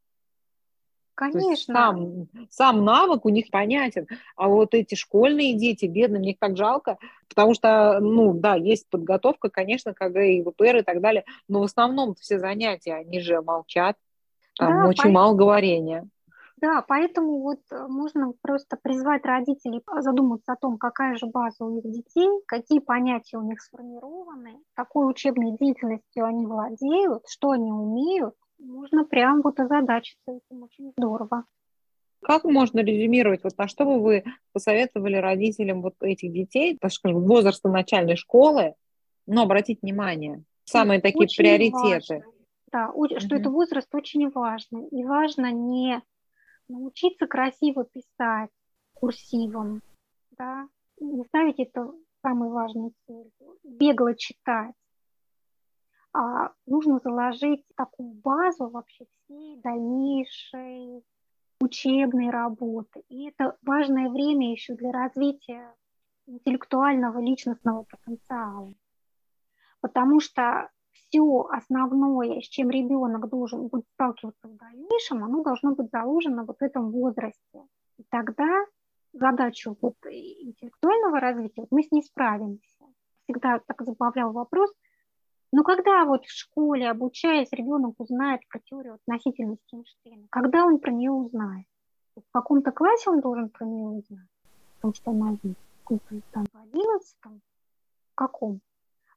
Конечно. Сам, сам навык у них понятен. А вот эти школьные дети, бедные, мне их так жалко, потому что, ну, да, есть подготовка, конечно, КГ и ВПР и так далее, но в основном все занятия, они же молчат, там да, очень поэтому, мало говорения. Да, поэтому вот э, можно просто призвать родителей задуматься о том, какая же база у их детей, какие понятия у них сформированы, какой учебной деятельностью они владеют, что они умеют. Можно прям вот озадачиться этим очень здорово. Как можно резюмировать, вот на что бы вы посоветовали родителям вот этих детей, так скажем, возраста начальной школы, но обратить внимание, самые такие очень приоритеты? Важно да, что это возраст очень важный. И важно не научиться красиво писать курсивом, да, не ставить это самой важной целью, бегло читать, нужно заложить такую базу вообще всей дальнейшей учебной работы. И это важное время еще для развития интеллектуального личностного потенциала. Потому что все основное, с чем ребенок должен будет сталкиваться в дальнейшем, оно должно быть заложено вот в этом возрасте. И тогда задачу вот интеллектуального развития, вот мы с ней справимся. Всегда так забавлял вопрос, но когда вот в школе, обучаясь, ребенок узнает про теорию относительности Эйнштейна, когда он про нее узнает? В каком-то классе он должен про нее узнать? Потому что он один, там, в одиннадцатом, в каком?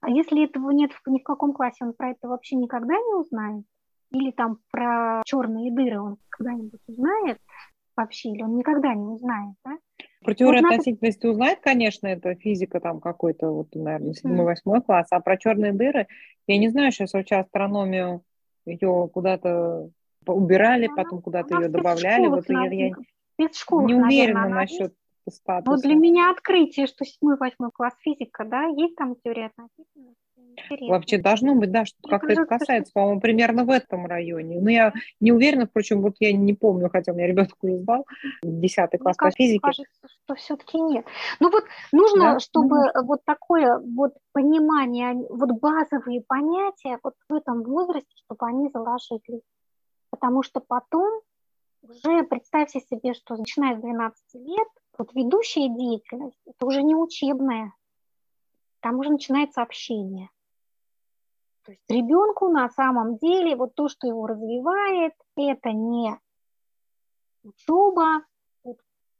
А если этого нет ни в каком классе, он про это вообще никогда не узнает? Или там про черные дыры он когда-нибудь узнает вообще, или он никогда не узнает, да? Про теорию надо... узнает, конечно, это физика там какой-то, вот, наверное, седьмой-восьмой mm. класс, а про черные дыры, я не знаю, сейчас вообще астрономию ее куда-то убирали, ну, потом куда-то ее добавляли, вот я, я не уверена насчет статуса. Вот для меня открытие, что седьмой, восьмой класс физика, да, есть там теория относительности. Интересно. Вообще должно быть, да, что как это касается, по-моему, примерно в этом районе. Но я не уверена, впрочем, вот я не помню, хотя у меня ребенок уже сдал, 10 класс по физике. кажется, что все-таки нет. Ну вот нужно, да? чтобы ну, вот такое вот понимание, вот базовые понятия вот в этом возрасте, чтобы они заложили. Потому что потом уже представьте себе, что начиная с 12 лет вот ведущая деятельность – это уже не учебная, там уже начинается общение. То есть ребенку на самом деле вот то, что его развивает, это не учеба,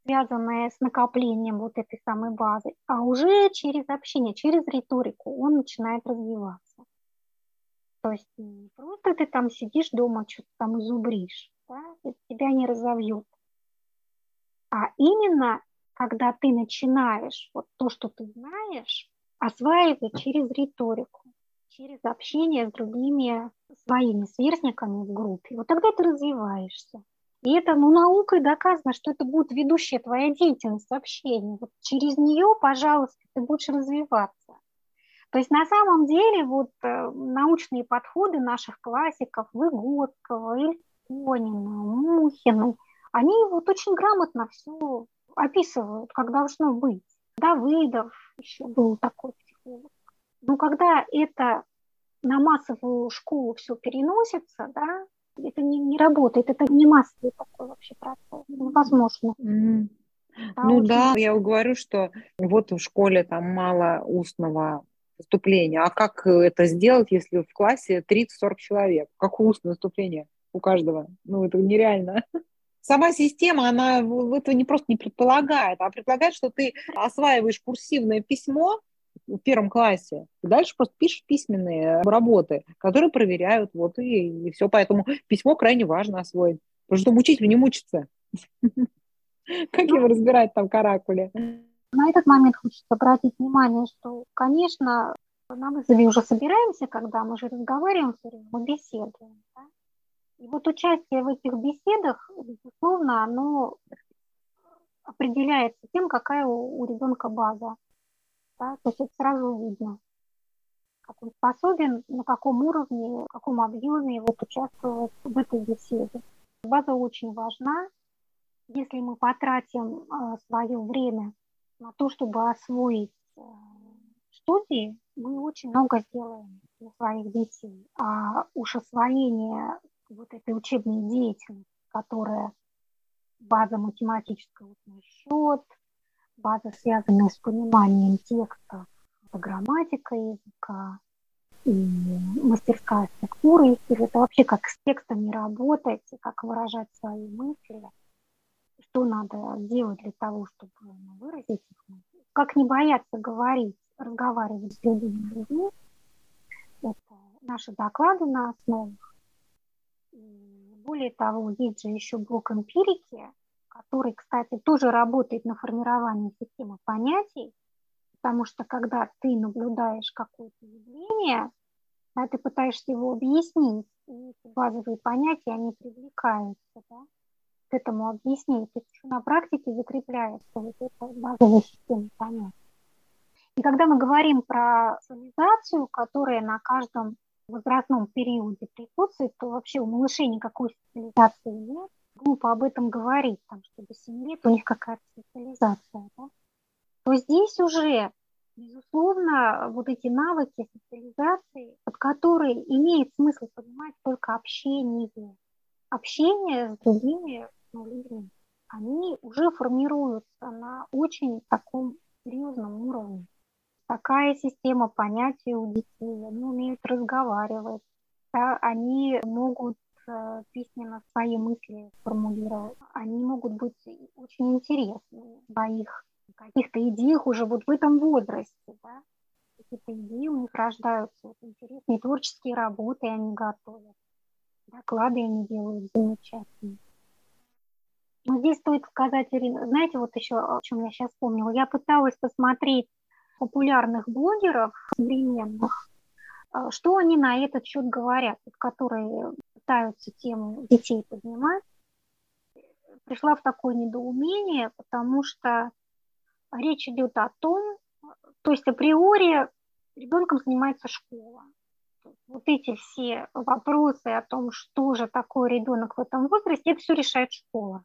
связанная с накоплением вот этой самой базы, а уже через общение, через риторику он начинает развиваться. То есть не просто ты там сидишь дома, что-то там изубришь, да, это тебя не разовьет а именно когда ты начинаешь вот то, что ты знаешь, осваивать через риторику, через общение с другими своими сверстниками в группе. Вот тогда ты развиваешься. И это ну, наукой доказано, что это будет ведущая твоя деятельность общения. Вот через нее, пожалуйста, ты будешь развиваться. То есть на самом деле вот э, научные подходы наших классиков Выгодского, Ильфонина, Мухина, они вот очень грамотно все описывают, как должно быть. Давыдов еще был такой психолог. Но когда это на массовую школу все переносится, да, это не, не работает, это не массовый такой вообще процесс, невозможно. Mm. ну очень... да, я говорю, что вот в школе там мало устного выступления, а как это сделать, если в классе 30-40 человек? Какое устное выступление у каждого? Ну, это нереально сама система, она этого не просто не предполагает, а предполагает, что ты осваиваешь курсивное письмо в первом классе, дальше просто пишешь письменные работы, которые проверяют, вот и, и все. Поэтому письмо крайне важно освоить. Потому что чтобы учителю не мучиться. Как его разбирать там каракули? На этот момент хочется обратить внимание, что, конечно, на вызове уже собираемся, когда мы же разговариваем все время, мы беседуем. Да? И вот участие в этих беседах, безусловно, оно определяется тем, какая у, у ребенка база. Да? То есть сразу видно, как он способен, на каком уровне, в каком объеме вот участвовать в этой беседе. База очень важна. Если мы потратим э, свое время на то, чтобы освоить э, студии, мы очень много сделаем для своих детей. А уж освоение вот этой учебной деятельности, которая база математического счет, база, связанная с пониманием текста, грамматика языка, и мастерская структура языка, это вообще как с текстами работать, как выражать свои мысли, что надо делать для того, чтобы выразить их мысли, как не бояться говорить, разговаривать с людьми. Это наши доклады на основах. И более того, есть же еще блок эмпирики, который, кстати, тоже работает на формировании системы понятий, потому что когда ты наблюдаешь какое-то явление, да, ты пытаешься его объяснить, и базовые понятия, они привлекаются да, к этому объяснению. То есть на практике закрепляется вот эта базовая система понятий. И когда мы говорим про социализацию, которая на каждом возрастном периоде присутствует, то вообще у малышей никакой социализации нет. Глупо об этом говорить, там, что до 7 лет у них какая-то социализация. Да? То здесь уже, безусловно, вот эти навыки социализации, под которые имеет смысл понимать только общение, общение с другими ну, людьми, они уже формируются на очень таком серьезном уровне такая система понятий у детей, они умеют разговаривать, да, они могут письменно свои мысли формулировать, они могут быть очень интересны своих каких-то идеях уже вот в этом возрасте, да, какие-то идеи у них рождаются, вот интересные творческие работы они готовят, доклады они делают замечательные. Но здесь стоит сказать, знаете, вот еще о чем я сейчас вспомнила, я пыталась посмотреть популярных блогеров современных, а, что они на этот счет говорят, которые пытаются тему детей поднимать. Пришла в такое недоумение, потому что речь идет о том, то есть априори ребенком занимается школа. Вот эти все вопросы о том, что же такое ребенок в этом возрасте, это все решает школа.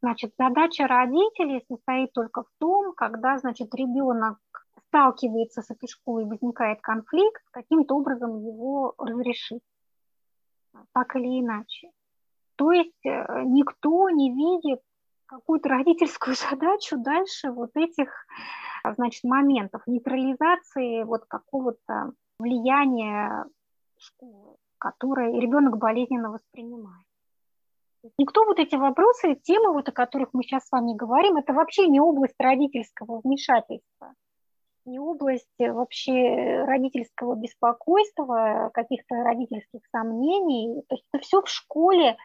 Значит, задача родителей состоит только в том, когда, значит, ребенок сталкивается с этой школой, возникает конфликт, каким-то образом его разрешить, так или иначе. То есть э, никто не видит какую-то родительскую задачу дальше вот этих, значит, моментов нейтрализации вот какого-то влияния школы, которое ребенок болезненно воспринимает. Никто вот эти вопросы, темы, вот о которых мы сейчас с вами говорим, это вообще не область родительского вмешательства, не область вообще родительского беспокойства, каких-то родительских сомнений. То есть это все в школе,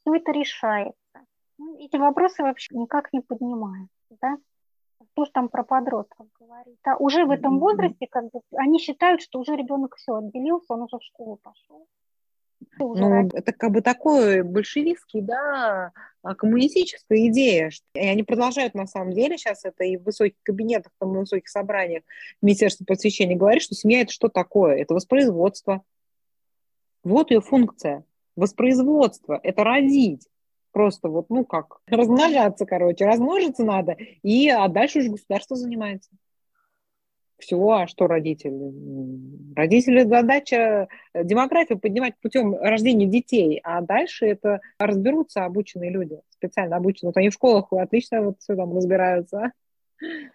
все это решается. Ну, эти вопросы вообще никак не поднимаются. Да? Что же там про подростков говорить? А уже в этом возрасте как бы, они считают, что уже ребенок все отделился, он уже в школу пошел. Ну, это как бы такой большевистский, да, а, коммунистическая идея. И они продолжают, на самом деле, сейчас это и в высоких кабинетах, там, в высоких собраниях Министерства просвещения говорит, что семья – это что такое? Это воспроизводство. Вот ее функция. Воспроизводство – это родить. Просто вот, ну как, размножаться, короче. Размножиться надо, и, а дальше уже государство занимается всего, а что родители? Родители задача э, демографию поднимать путем рождения детей, а дальше это разберутся обученные люди, специально обученные. Вот они в школах отлично вот все там разбираются,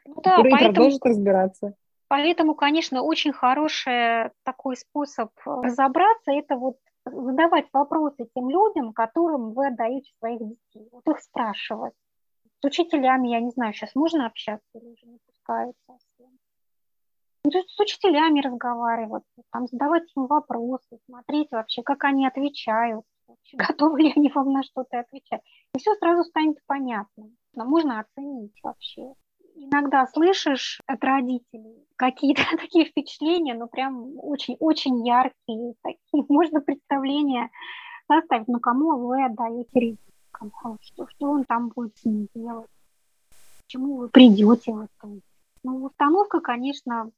ну, да, поэтому... продолжат разбираться. Поэтому, конечно, очень хороший такой способ разобраться, это вот задавать вопросы тем людям, которым вы отдаете своих детей. Вот их спрашивать. С учителями, я не знаю, сейчас можно общаться или уже не пускаются ну, с учителями разговаривать, там, задавать им вопросы, смотреть вообще, как они отвечают, готовы ли они вам на что-то отвечать. И все сразу станет понятно. Можно оценить вообще. Иногда слышишь от родителей какие-то такие впечатления, ну прям очень-очень яркие, такие, можно представление составить, ну кому вы отдаете ребенка, что, что он там будет с ним делать, к чему вы придете в этом. Ну, установка, конечно,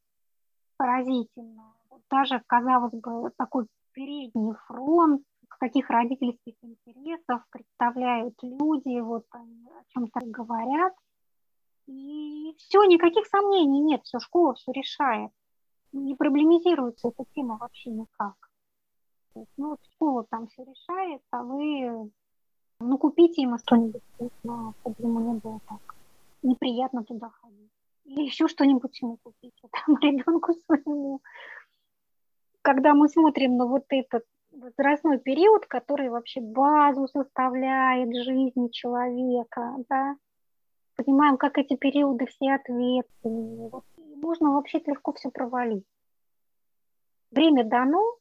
поразительная. Даже, казалось бы, такой передний фронт, каких родительских интересов представляют люди, вот они о чем-то говорят. И все, никаких сомнений нет, все, школа все решает. Не проблемизируется эта тема вообще никак. есть, ну вот школа там все решает, а вы, ну купите ему что-нибудь вкусное, чтобы ему не было так неприятно туда ходить. Или еще что-нибудь ему купить, там ребенку своему. Когда мы смотрим на вот этот возрастной период, который вообще базу составляет жизни человека, да, понимаем, как эти периоды все ответственные. Вот, можно вообще легко все провалить. Время дано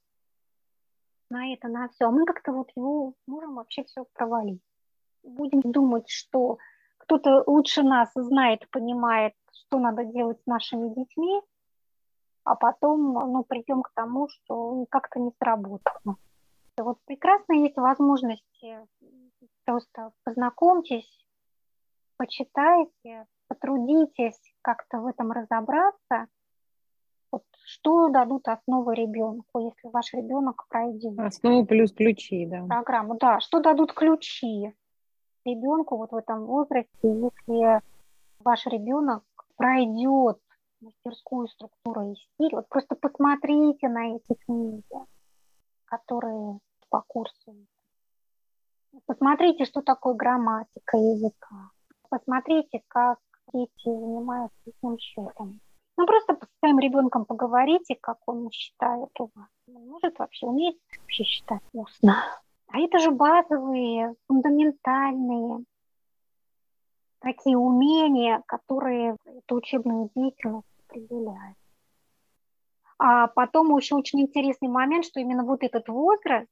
на это, на все, а мы как-то вот его можем вообще все провалить. Будем думать, что кто-то лучше нас знает, понимает, что надо делать с нашими детьми, а потом ну, придем к тому, что как-то не сработало. Вот прекрасно есть возможности, просто познакомьтесь, почитайте, потрудитесь как-то в этом разобраться. Вот, что дадут основы ребенку, если ваш ребенок пройдет? Основу плюс ключи, да. Программу, да. Что дадут ключи ребенку вот в этом возрасте, если ваш ребенок пройдет мастерскую структуру и стиль. Вот просто посмотрите на эти книги, которые по курсу. Посмотрите, что такое грамматика языка. Посмотрите, как дети занимаются этим счетом. Ну, просто с своим ребенком поговорите, как он считает у. Он может вообще, умеет вообще считать устно. А это же базовые, фундаментальные такие умения, которые эту учебную деятельность определяют. А потом еще очень интересный момент, что именно вот этот возраст,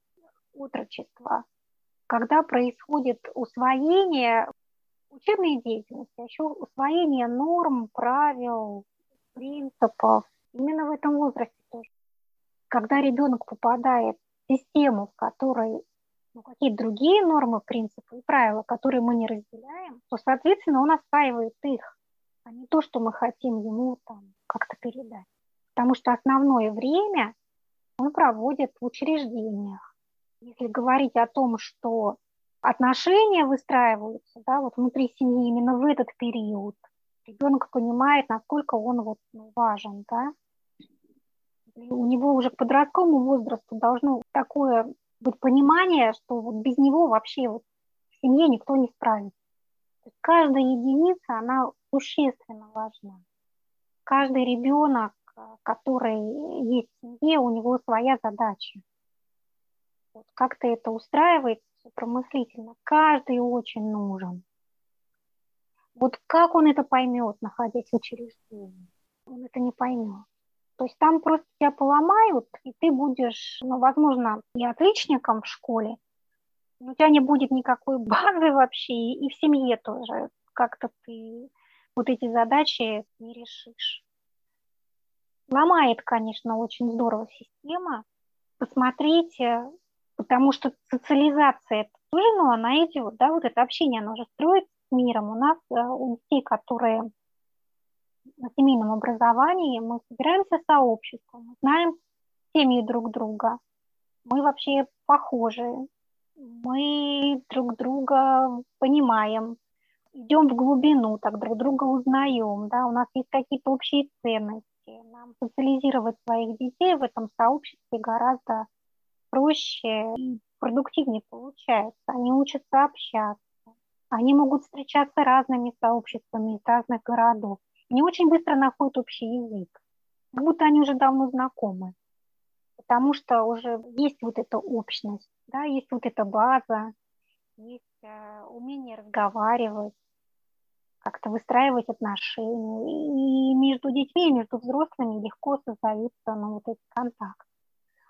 отрочества, когда происходит усвоение учебной деятельности, а еще усвоение норм, правил, принципов, именно в этом возрасте тоже. Когда ребенок попадает в систему, в которой ну, какие-то другие нормы, принципы и правила, которые мы не разделяем, то, соответственно, он осваивает их, а не то, что мы хотим ему там как-то передать. Потому что основное время он проводит в учреждениях. Если говорить о том, что отношения выстраиваются да, вот внутри семьи именно в этот период, ребенок понимает, насколько он вот, ну, важен. Да? У него уже к подростковому возрасту должно такое быть понимание, что вот без него вообще вот в семье никто не справится. Каждая единица, она существенно важна. Каждый ребенок, который есть в семье, у него своя задача. Вот как-то это устраивается промыслительно. Каждый очень нужен. Вот как он это поймет, находясь в учреждении? Он это не поймет. То есть там просто тебя поломают, и ты будешь, ну, возможно, и отличником в школе, но у тебя не будет никакой базы вообще, и в семье тоже как-то ты вот эти задачи не решишь. Ломает, конечно, очень здорово система. Посмотрите, потому что социализация это тоже, ну, она идет, да, вот это общение, оно уже строится с миром. У нас, э, у детей, которые семейном образовании мы собираемся сообществом, мы знаем семьи друг друга, мы вообще похожи, мы друг друга понимаем, идем в глубину, так друг друга узнаем, да, у нас есть какие-то общие ценности. Нам социализировать своих детей в этом сообществе гораздо проще и продуктивнее получается. Они учатся общаться. Они могут встречаться разными сообществами из разных городов не очень быстро находят общий язык, как будто они уже давно знакомы, потому что уже есть вот эта общность, да, есть вот эта база, есть э, умение разговаривать, как-то выстраивать отношения. И между детьми, и между взрослыми легко создается ну, вот этот контакт.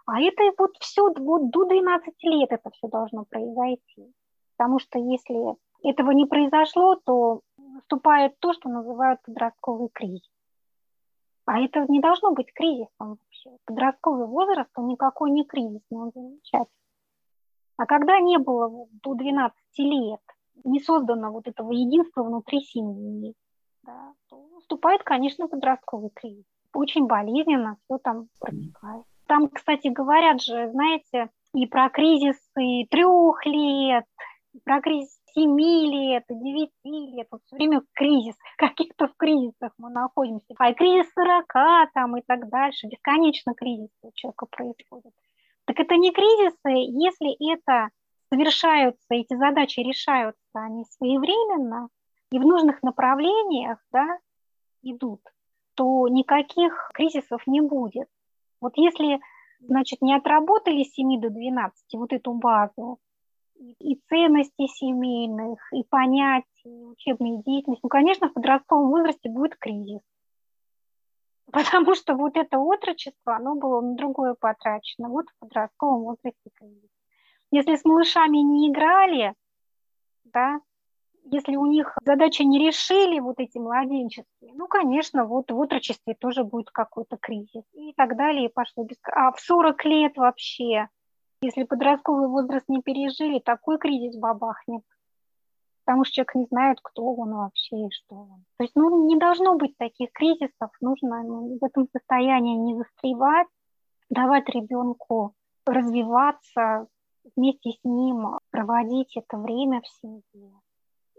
А это вот все вот до 12 лет это все должно произойти. Потому что если этого не произошло, то наступает то, что называют подростковый кризис. А это не должно быть кризисом вообще. Подростковый возраст, он никакой не кризисный, он замечательный. А когда не было до 12 лет, не создано вот этого единства внутри семьи, да, то наступает, конечно, подростковый кризис. Очень болезненно все там протекает. Там, кстати, говорят же, знаете, и про кризис и трех лет, и про кризис семи лет, и девяти лет. Вот все время кризис, каких-то в кризисах мы находимся. А и кризис сорока там и так дальше. Бесконечно кризис у человека происходит. Так это не кризисы, если это совершаются, эти задачи решаются, они своевременно и в нужных направлениях да, идут, то никаких кризисов не будет. Вот если, значит, не отработали с 7 до 12 вот эту базу, и ценностей семейных, и понятий, учебной деятельности, ну, конечно, в подростковом возрасте будет кризис. Потому что вот это отрочество, оно было на другое потрачено. Вот в подростковом возрасте кризис. Если с малышами не играли, да, если у них задачи не решили, вот эти младенческие, ну, конечно, вот в отрочестве тоже будет какой-то кризис и так далее, пошло без... А в 40 лет вообще, если подростковый возраст не пережили, такой кризис бабахнет. Потому что человек не знает, кто он вообще и что он. То есть ну, не должно быть таких кризисов, нужно ну, в этом состоянии не застревать, давать ребенку развиваться, вместе с ним проводить это время в семье.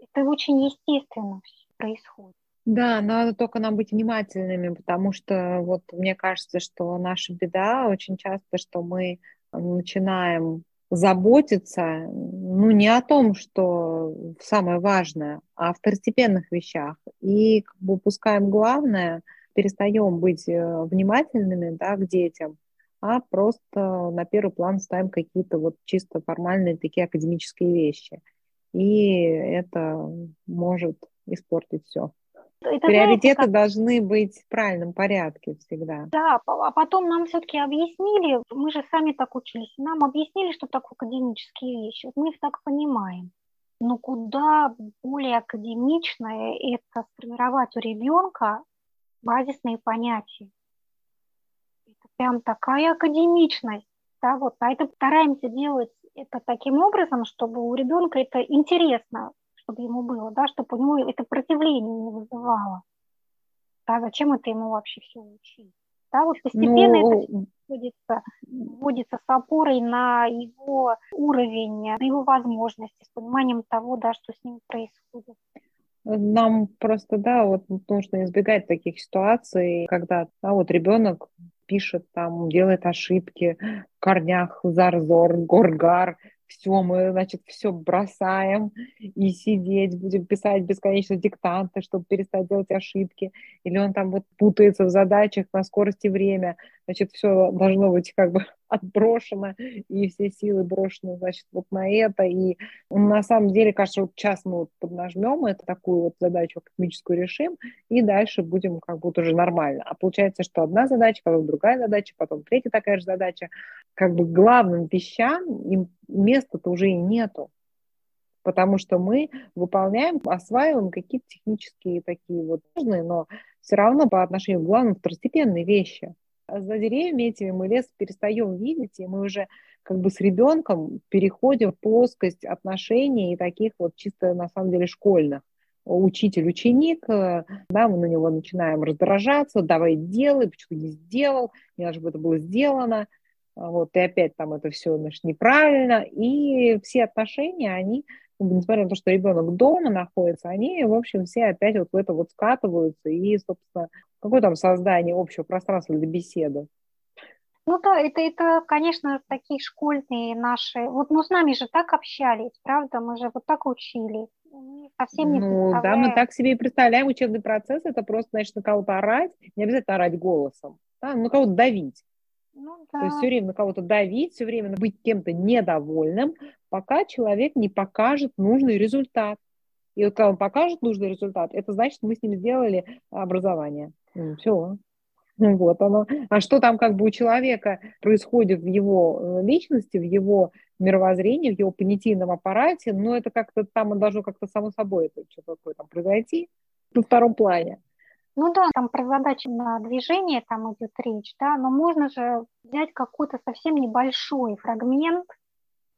Это очень естественно происходит. Да, надо только нам быть внимательными, потому что вот мне кажется, что наша беда очень часто, что мы начинаем заботиться, ну, не о том, что самое важное, а о второстепенных вещах. И как бы упускаем главное, перестаем быть э, внимательными да, к детям, а просто на первый план ставим какие-то вот чисто формальные такие академические вещи. И это может испортить все. Это, Приоритеты знаете, как... должны быть в правильном порядке всегда. Да, а потом нам все-таки объяснили, мы же сами так учились, нам объяснили, что такое академические вещи. Вот мы их так понимаем. Но куда более академичное это сформировать у ребенка базисные понятия. Это прям такая академичность. Да, вот, а это стараемся делать это таким образом, чтобы у ребенка это интересно чтобы ему было, да, чтобы у него это противление не вызывало. Да, зачем это ему вообще все учить? Да, вот постепенно ну... это вводится, вводится с опорой на его уровень, на его возможности, с пониманием того, да, что с ним происходит. Нам просто, да, вот нужно избегать таких ситуаций, когда да, вот ребенок пишет там, делает ошибки в корнях, зарзор, горгар, все, мы, значит, все бросаем и сидеть, будем писать бесконечно диктанты, чтобы перестать делать ошибки, или он там вот путается в задачах на скорость и время, значит, все должно быть как бы отброшено, и все силы брошены, значит, вот на это. И на самом деле, кажется, вот сейчас мы вот поднажмем это, такую вот задачу космическую решим, и дальше будем как будто уже нормально. А получается, что одна задача, потом другая задача, потом третья такая же задача. Как бы главным вещам им места-то уже и нету. Потому что мы выполняем, осваиваем какие-то технические такие вот важные, но все равно по отношению к главным второстепенные вещи. За деревьями этими мы лес перестаем видеть, и мы уже как бы с ребенком переходим в плоскость отношений и таких вот чисто на самом деле школьных. Учитель-ученик, э, да, мы на него начинаем раздражаться, давай делай, почему не сделал, не надо, чтобы это было сделано, вот, и опять там это все, значит, неправильно, и все отношения, они несмотря на то, что ребенок дома находится, они, в общем, все опять вот в это вот скатываются, и, собственно, какое там создание общего пространства для беседы? Ну да, это, это, конечно, такие школьные наши. Вот ну с нами же так общались, правда? Мы же вот так учили. совсем не ну да, мы так себе и представляем учебный процесс. Это просто, значит, на кого-то орать, не обязательно орать голосом, да, на кого-то давить. Ну, да. То есть все время на кого-то давить, все время быть кем-то недовольным, пока человек не покажет нужный результат. И вот когда он покажет нужный результат, это значит, мы с ним сделали образование. Все. Вот оно. А что там как бы у человека происходит в его э, личности, в его мировоззрении, в его понятийном аппарате, ну, это как-то там должно как-то само собой это что-то такое там произойти на втором плане. Ну да, там про задачи на движение там идет речь, да, но можно же взять какой-то совсем небольшой фрагмент,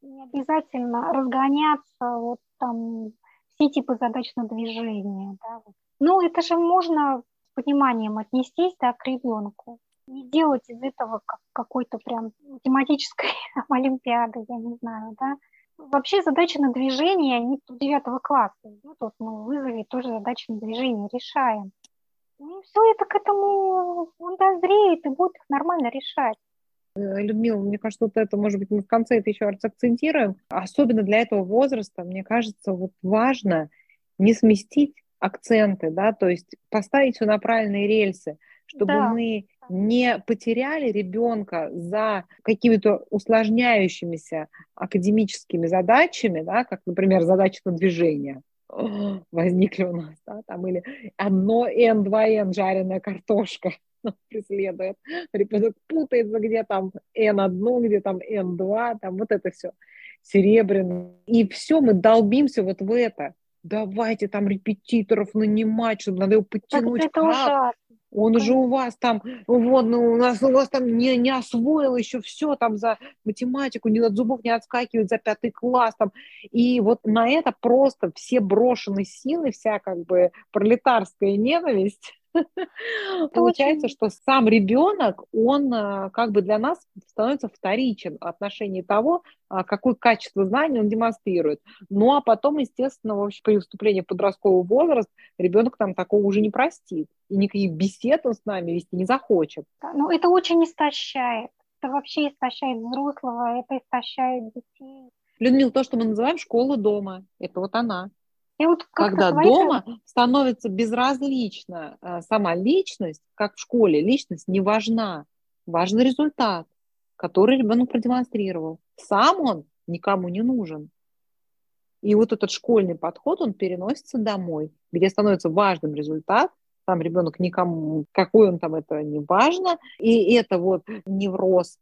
не обязательно разгоняться вот там все типы задач на движение, да. Ну, это же можно с пониманием отнестись, да, к ребенку. Не делать из этого как какой-то прям математической олимпиады, я не знаю, да. Вообще задачи на движение, они до девятого класса идут, вот мы вызове тоже задачи на движение решаем. Ну, все это к этому, он дозреет и будет их нормально решать. Э, Людмила, мне кажется, вот это, может быть, мы в конце это еще раз акцентируем. Особенно для этого возраста, мне кажется, вот важно не сместить акценты, да, то есть поставить все на правильные рельсы, чтобы да. мы не потеряли ребенка за какими-то усложняющимися академическими задачами, да, как, например, задача на движение возникли у нас, да, там, или одно N, 2 N жареная картошка преследует. Ребенок путается, где там N1, где там N2, там вот это все серебряное. И все, мы долбимся вот в это. Давайте там репетиторов нанимать, чтобы надо его подтянуть. Так это ужасно. Он же у вас там, вот, ну, у нас, у вас там не, не освоил еще все там за математику, не от зубов не отскакивает за пятый класс там. И вот на это просто все брошены силы, вся как бы пролетарская ненависть Получается, что сам ребенок, он а, как бы для нас становится вторичен в отношении того, а, какое качество знаний он демонстрирует. Ну а потом, естественно, вообще при вступлении в подростковый возраст ребенок там такого уже не простит. И никаких бесед он с нами вести не захочет. Ну это очень истощает. Это вообще истощает взрослого, это истощает детей. Людмила, то, что мы называем школа дома, это вот она. И вот Когда свои... дома становится безразлична э, сама личность, как в школе, личность не важна. Важен результат, который ребенок продемонстрировал. Сам он никому не нужен. И вот этот школьный подход, он переносится домой, где становится важным результат, там ребенок никому, какой он там, это не важно, и это вот невроз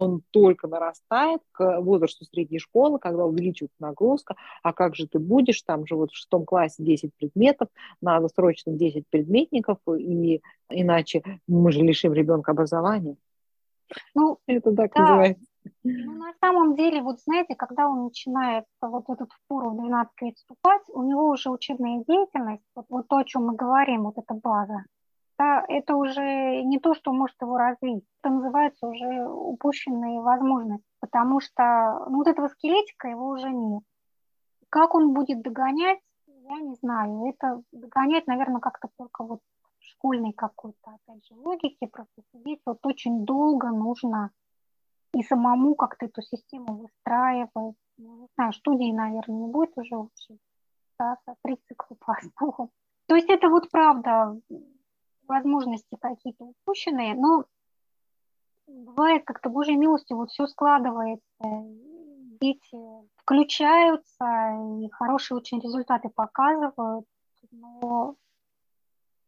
он только нарастает к возрасту средней школы, когда увеличивается нагрузка, а как же ты будешь, там же вот в шестом классе 10 предметов, надо срочно 10 предметников, и иначе мы же лишим ребенка образования. Ну, это так да. называется. Ну, на самом деле, вот знаете, когда он начинает вот пору в 12 лет вступать, у него уже учебная деятельность, вот, вот то, о чем мы говорим, вот эта база, да, это уже не то, что может его развить. Это называется уже упущенные возможности, потому что ну, вот этого скелетика его уже нет. Как он будет догонять, я не знаю. Это догонять, наверное, как-то только вот школьной какой-то, опять же, логике, просто сидеть вот очень долго нужно и самому как-то эту систему выстраивать. Ну, не знаю, студии, наверное, не будет уже учить. Да, три цикла по основам. То есть это вот правда, возможности какие-то упущенные, но бывает как-то Божьей милостью вот все складывается, дети включаются и хорошие очень результаты показывают, но,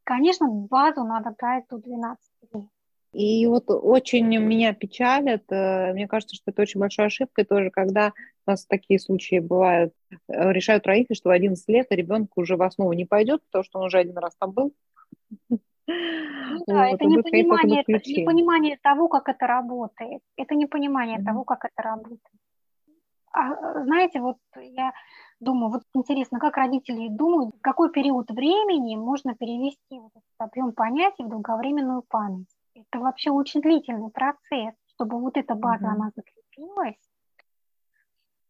конечно, базу надо брать до 12 лет. И вот очень меня печалит, э, мне кажется, что это очень большая ошибка тоже, когда у нас такие случаи бывают, э, решают родители, что в 11 лет ребенку уже в основу не пойдет, потому что он уже один раз там был. Ну да, вот, это непонимание, это непонимание того, как это работает. Это непонимание mm-hmm. того, как это работает. А, знаете, вот я думаю, вот интересно, как родители думают, в какой период времени можно перевести вот этот объем понятий в долговременную память. Это вообще очень длительный процесс, чтобы вот эта база, mm-hmm. она закрепилась.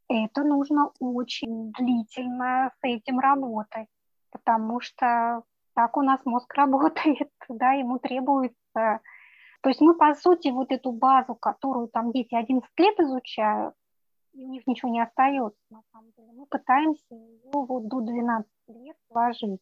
Это нужно очень длительно с этим работать, потому что так у нас мозг работает, да, ему требуется... То есть мы, по сути, вот эту базу, которую там дети 11 лет изучают, у них ничего не остается, на самом деле. Мы пытаемся ее вот до 12 лет вложить.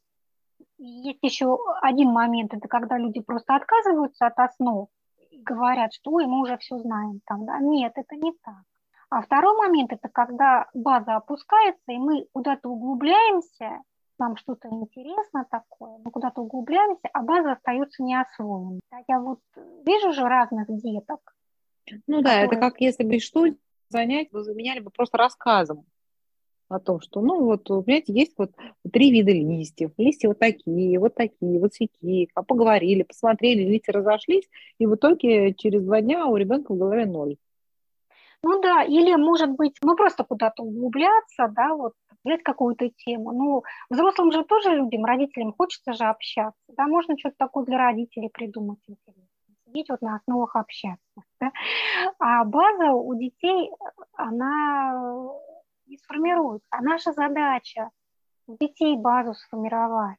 Есть еще один момент, это когда люди просто отказываются от основ и говорят, что ой, мы уже все знаем. Там, да? Нет, это не так. А второй момент, это когда база опускается, и мы куда-то углубляемся, нам что-то интересно такое, мы куда-то углубляемся, а база остается неосвоенной. Я вот вижу же разных деток. Ну которые... да, это как если бы что занять, вы заменяли бы просто рассказом о том, что, ну, вот, понимаете, есть вот три вида листьев. Листья вот такие, вот такие, вот такие. А поговорили, посмотрели, листья разошлись, и в итоге через два дня у ребенка в голове ноль. Ну да, или, может быть, ну просто куда-то углубляться, да, вот взять какую-то тему. Ну, взрослым же тоже людям, родителям хочется же общаться, да, можно что-то такое для родителей придумать интересно сидеть вот на основах общаться. Да? А база у детей, она не сформируется. А наша задача у детей базу сформировать,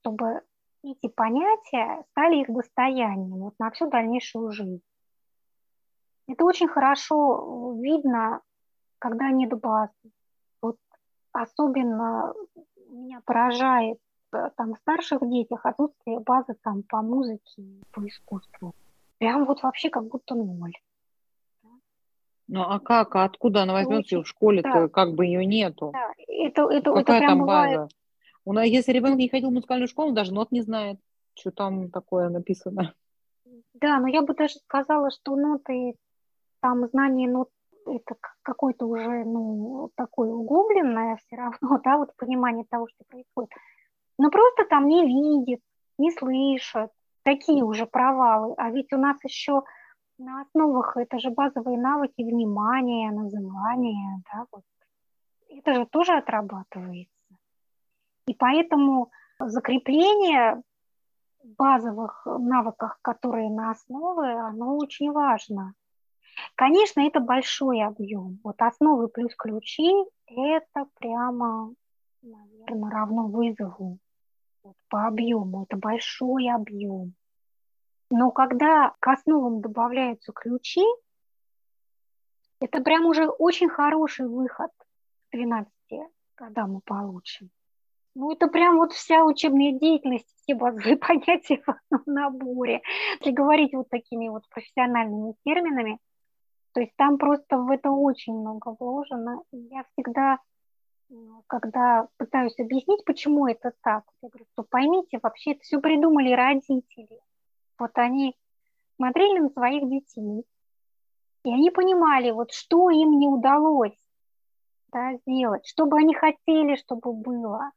чтобы эти понятия стали их достоянием вот на всю дальнейшую жизнь. Это очень хорошо видно, когда нет базы. Особенно меня поражает э, там в старших детях отсутствие базы там по музыке, по искусству. Прям вот вообще как будто ноль. Ну а как, а откуда она возьмется в школе-то, да. как бы ее нету? Да. Это, это, Какая это там бывает... база? У нас, если ребенок не ходил в музыкальную школу, он даже нот не знает, что там такое написано. Да, но я бы даже сказала, что ноты, там знание нот, это какое-то уже, ну, такое углубленное все равно, да, вот понимание того, что происходит. Но просто там не видит, не слышит, такие уже провалы. А ведь у нас еще на основах это же базовые навыки внимания, называния, да, вот. Это же тоже отрабатывается. И поэтому закрепление базовых навыков, которые на основе, оно очень важно. Конечно, это большой объем. Вот основы плюс ключи – это прямо, наверное, равно вызову вот, по объему. Это большой объем. Но когда к основам добавляются ключи, это прям уже очень хороший выход к 12 когда мы получим. Ну, это прям вот вся учебная деятельность, все базовые понятия в наборе. Если говорить вот такими вот профессиональными терминами, то есть там просто в это очень много вложено. И я всегда, когда пытаюсь объяснить, почему это так, я говорю, что поймите, вообще это все придумали родители. Вот они смотрели на своих детей, и они понимали, вот что им не удалось да, сделать, что бы они хотели, чтобы было.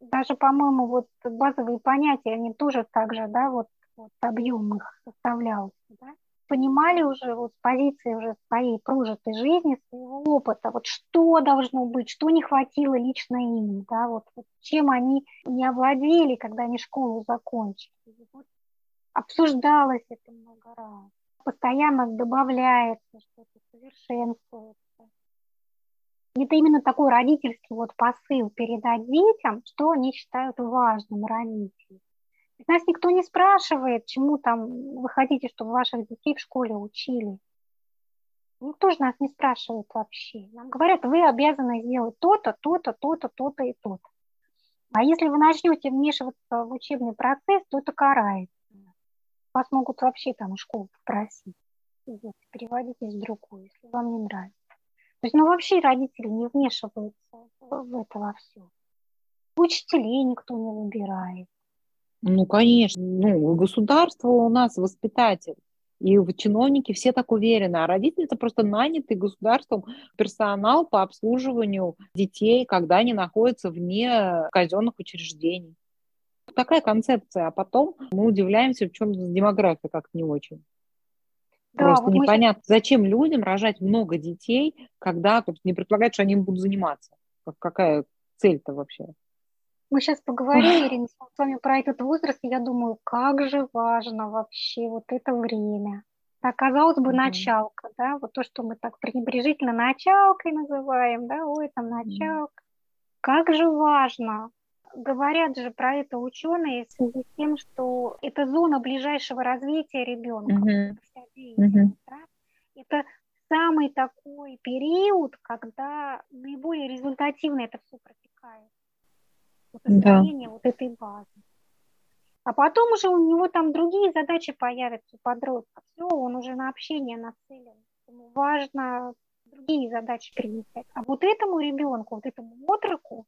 Даже, по-моему, вот базовые понятия, они тоже так же, да, вот, вот объем их составлялся, да. Понимали уже вот с позиции уже своей прожитой жизни, своего опыта, вот что должно быть, что не хватило лично им, да, вот, вот чем они не овладели, когда они школу закончили. Вот обсуждалось это много раз, постоянно добавляется что-то, совершенствуется. Это именно такой родительский вот посыл передать детям, что они считают важным родители. Нас никто не спрашивает, чему там вы хотите, чтобы ваших детей в школе учили. Никто же нас не спрашивает вообще. Нам говорят, вы обязаны сделать то-то, то-то, то-то, то-то и то-то. А если вы начнете вмешиваться в учебный процесс, то это карается вас могут вообще там в школу попросить. Переводитесь в другую, если вам не нравится. То есть, ну, вообще родители не вмешиваются в это во все. Учителей никто не выбирает. Ну, конечно. Ну, государство у нас воспитатель. И чиновники все так уверены, а родители это просто нанятый государством персонал по обслуживанию детей, когда они находятся вне казенных учреждений такая концепция, а потом мы удивляемся, в чем демография как не очень. Да, Просто вот непонятно, сейчас... зачем людям рожать много детей, когда не предполагают, что они им будут заниматься. Какая цель-то вообще? Мы сейчас поговорим, Ирина, с вами про этот возраст, и я думаю, как же важно вообще вот это время. Так, казалось бы, mm-hmm. началка, да, вот то, что мы так пренебрежительно началкой называем, да, ой, там началка. Mm-hmm. Как же важно говорят же про это ученые в связи с тем, что это зона ближайшего развития ребенка. Uh-huh. Да? Это самый такой период, когда наиболее результативно это все протекает. Вот построение да. вот этой базы. А потом уже у него там другие задачи появятся у подростка. Все, он уже на общение нацелен. Ему важно другие задачи применять. А вот этому ребенку, вот этому отроку,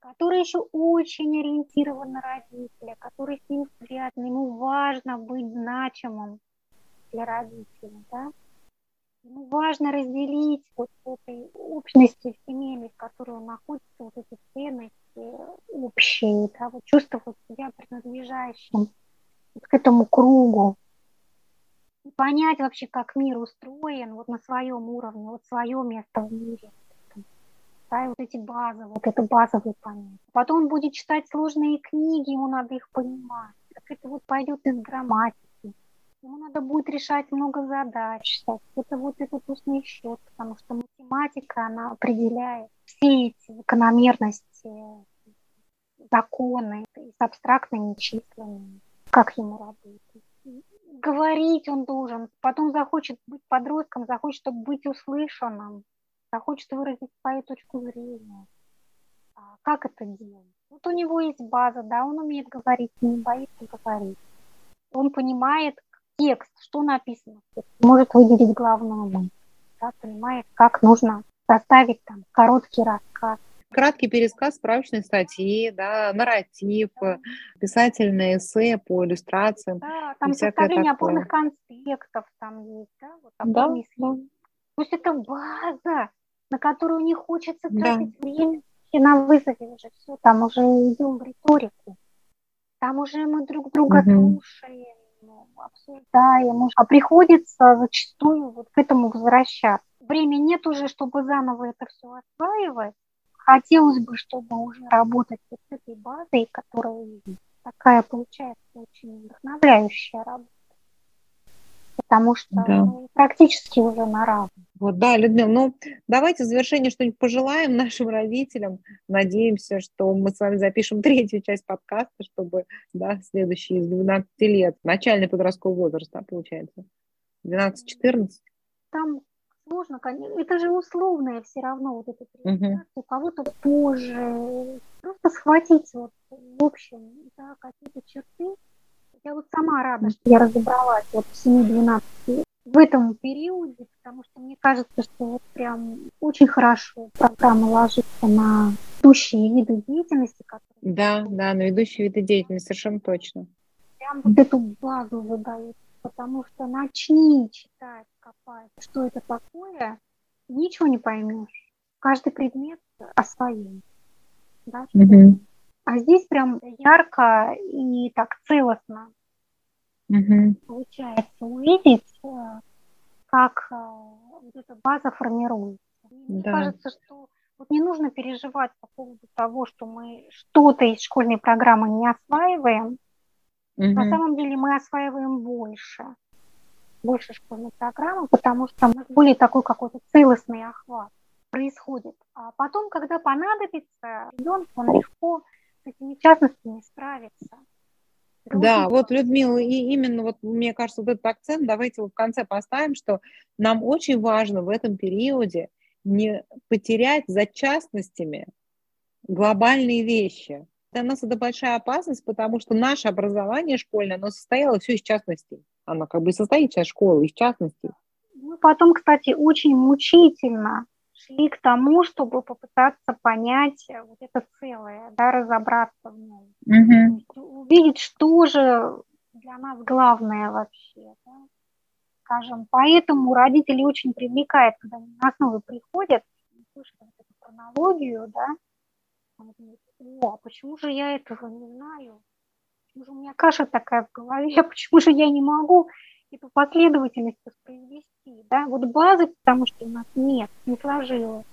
который еще очень ориентирован на родителя, который с ним связан, ему важно быть значимым для родителей, да? Ему важно разделить вот в этой общности в семейной, в которой он находится, вот эти ценности общие, да, вот чувствовать себя принадлежащим вот к этому кругу, понять вообще, как мир устроен вот на своем уровне, вот свое место в мире. Да, и вот эти базы, вот это базовые понятия. Потом он будет читать сложные книги, ему надо их понимать. Так это вот пойдет из грамматики. Ему надо будет решать много задач. Это вот этот устный счет, потому что математика, она определяет все эти закономерности, законы с абстрактными числами, как ему работать говорить он должен, потом захочет быть подростком, захочет, быть услышанным, захочет выразить свою точку зрения. А как это делать? Вот у него есть база, да, он умеет говорить, не боится говорить. Он понимает текст, что написано, может выделить главную мысль, да, понимает, как нужно составить там короткий рассказ краткий пересказ справочной статьи, да, нарратив, писательные эссе по иллюстрациям. Да, там составление опорных конспектов там есть, да, вот да, да. То есть это база, на которую не хочется тратить да. время. И на вызове уже все, там уже идем в риторику. Там уже мы друг друга угу. слушаем, обсуждаем, а приходится зачастую вот к этому возвращаться. Времени нет уже, чтобы заново это все осваивать, хотелось бы, чтобы уже работать вот с этой базой, которая такая получается очень вдохновляющая работа. Потому что да. ну, практически уже на равных. Вот, да, Людмила, ну давайте в завершение что-нибудь пожелаем нашим родителям. Надеемся, что мы с вами запишем третью часть подкаста, чтобы, да, следующие из 12 лет, начальный подростковый возраст, да, получается, 12-14. Там сложно, конечно. Это же условное все равно вот это угу. у кого-то позже. Просто схватить вот в общем да, какие-то черты. Я вот сама рада, что я разобралась вот в 7-12 в этом периоде, потому что мне кажется, что вот прям очень хорошо программа ложится на ведущие виды деятельности. Которые... Да, да, на ведущие виды деятельности, совершенно точно. Прям вот эту базу выдают, потому что начни читать копать, что это такое, ничего не поймешь. Каждый предмет о своем. Да, угу. А здесь прям ярко и так целостно угу. получается увидеть, э, как э, вот эта база формируется. Мне да. кажется, что вот не нужно переживать по поводу того, что мы что-то из школьной программы не осваиваем. Угу. На самом деле мы осваиваем больше больше школьной программы, потому что у нас более такой какой-то целостный охват происходит. А потом, когда понадобится, ребенку он легко с этими частностями справится. Да, вот, Людмила, и именно вот, мне кажется, вот этот акцент давайте вот в конце поставим, что нам очень важно в этом периоде не потерять за частностями глобальные вещи. Для нас это большая опасность, потому что наше образование школьное, оно состояло все из частностей. Оно как бы состоит сейчас школа из частностей. Мы потом, кстати, очень мучительно шли к тому, чтобы попытаться понять вот это целое, да, разобраться в нем. Угу. Увидеть, что же для нас главное вообще. Да? Скажем, поэтому родители очень привлекают, когда они на основу приходят, слышат вот эту хронологию, да, о, а почему же я этого не знаю? Почему же у меня каша такая в голове? Почему же я не могу эту последовательность воспроизвести? Да? Вот базы, потому что у нас нет, не сложилось.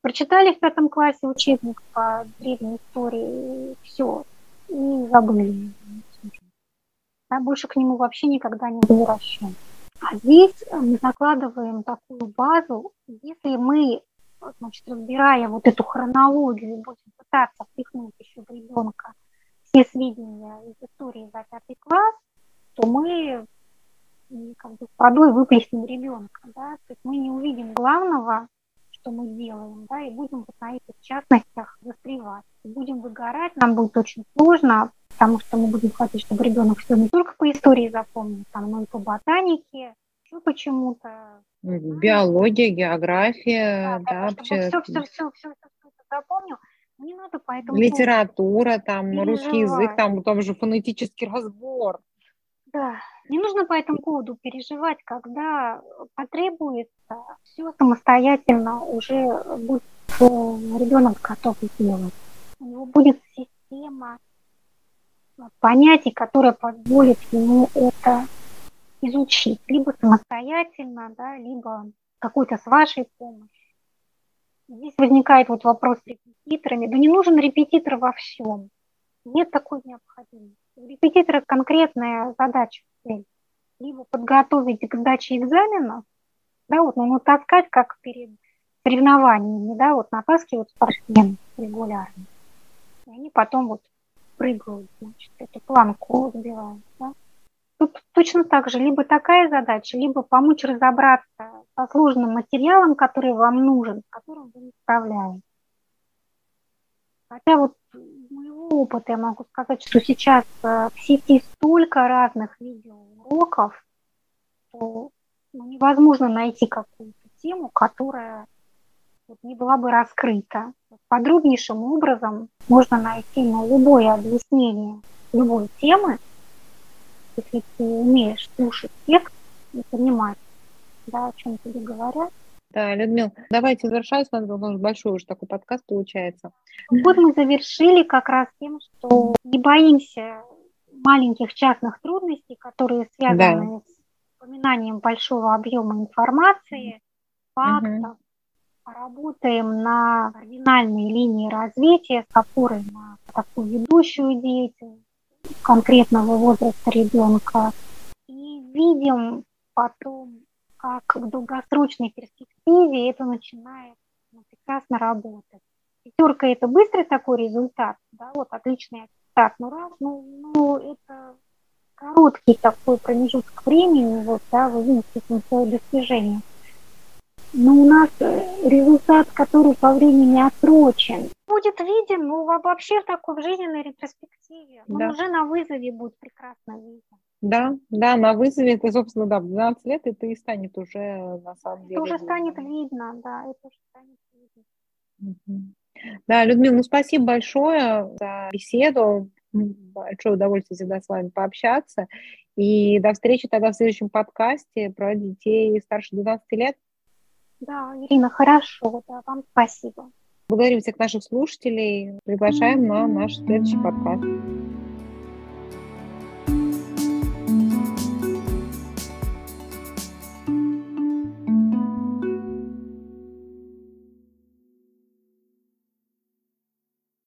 Прочитали в пятом классе учебник по древней истории, все, и забыли. Да, больше к нему вообще никогда не возвращаем. А здесь мы закладываем такую базу, если мы значит, разбирая вот эту хронологию, будем пытаться впихнуть еще в ребенка все сведения из истории за пятый класс, то мы как бы водой выплеснем ребенка, да, то есть мы не увидим главного, что мы делаем, да, и будем вот на этих частностях застревать. Будем выгорать, нам будет очень сложно, потому что мы будем хотеть, чтобы ребенок все не только по истории запомнил, там, но и по ботанике, еще почему-то. Биология, география, да, да, да все, все, все, все, все запомнил. Не надо по этому Литература, там, переживать. русский язык, там, там же фонетический разбор. Да, не нужно по этому поводу переживать, когда потребуется, все самостоятельно уже будет э, ребенок готов сделать. У него будет система понятий, которая позволит ему это изучить, либо самостоятельно, да, либо какой-то с вашей помощью. Здесь возникает вот вопрос с репетиторами. Да не нужен репетитор во всем. Нет такой необходимости. У репетитора конкретная задача, цель. Либо подготовить к сдаче экзаменов, да, вот, ну, натаскать, как перед соревнованиями, да, вот натаскивают спортсмены регулярно. И они потом вот прыгают, значит, эту планку сбивают, да. Тут точно так же, либо такая задача, либо помочь разобраться сложным материалом, который вам нужен, с которым вы не справляетесь. Хотя вот из моего опыта я могу сказать, что сейчас э, в сети столько разных видеоуроков, что ну, невозможно найти какую-то тему, которая вот, не была бы раскрыта. Подробнейшим образом можно найти на любое объяснение любой темы, если ты умеешь слушать текст и понимать, да, о чем тебе говорят. Да, Людмила, давайте завершать, у нас большой уже такой подкаст получается. Вот мы завершили как раз тем, что не боимся маленьких частных трудностей, которые связаны да. с упоминанием большого объема информации, фактов. Угу. Работаем на кардинальной линии развития с опорой на такую ведущую деятельность конкретного возраста ребенка. И видим потом как в долгосрочной перспективе это начинает ну, прекрасно работать. Пятерка – это быстрый такой результат, да, вот отличный результат, ну раз, ну, ну это короткий такой промежуток времени, вот, да, вы видите свое достижение. Но у нас э, результат, который по времени отсрочен, будет виден, ну, вообще в такой в жизненной ретроспективе. Он да. уже на вызове будет прекрасно виден. Да, да, на вызове это, собственно, да, в 12 лет и станет уже на самом деле. Это уже станет видно, да, это уже станет видно. Да, Людмила, ну спасибо большое за беседу. Большое удовольствие всегда с вами пообщаться. И до встречи тогда в следующем подкасте про детей старше 12 лет. Да, Ирина, хорошо, да, вам спасибо. Благодарим всех наших слушателей. Приглашаем на наш следующий подкаст.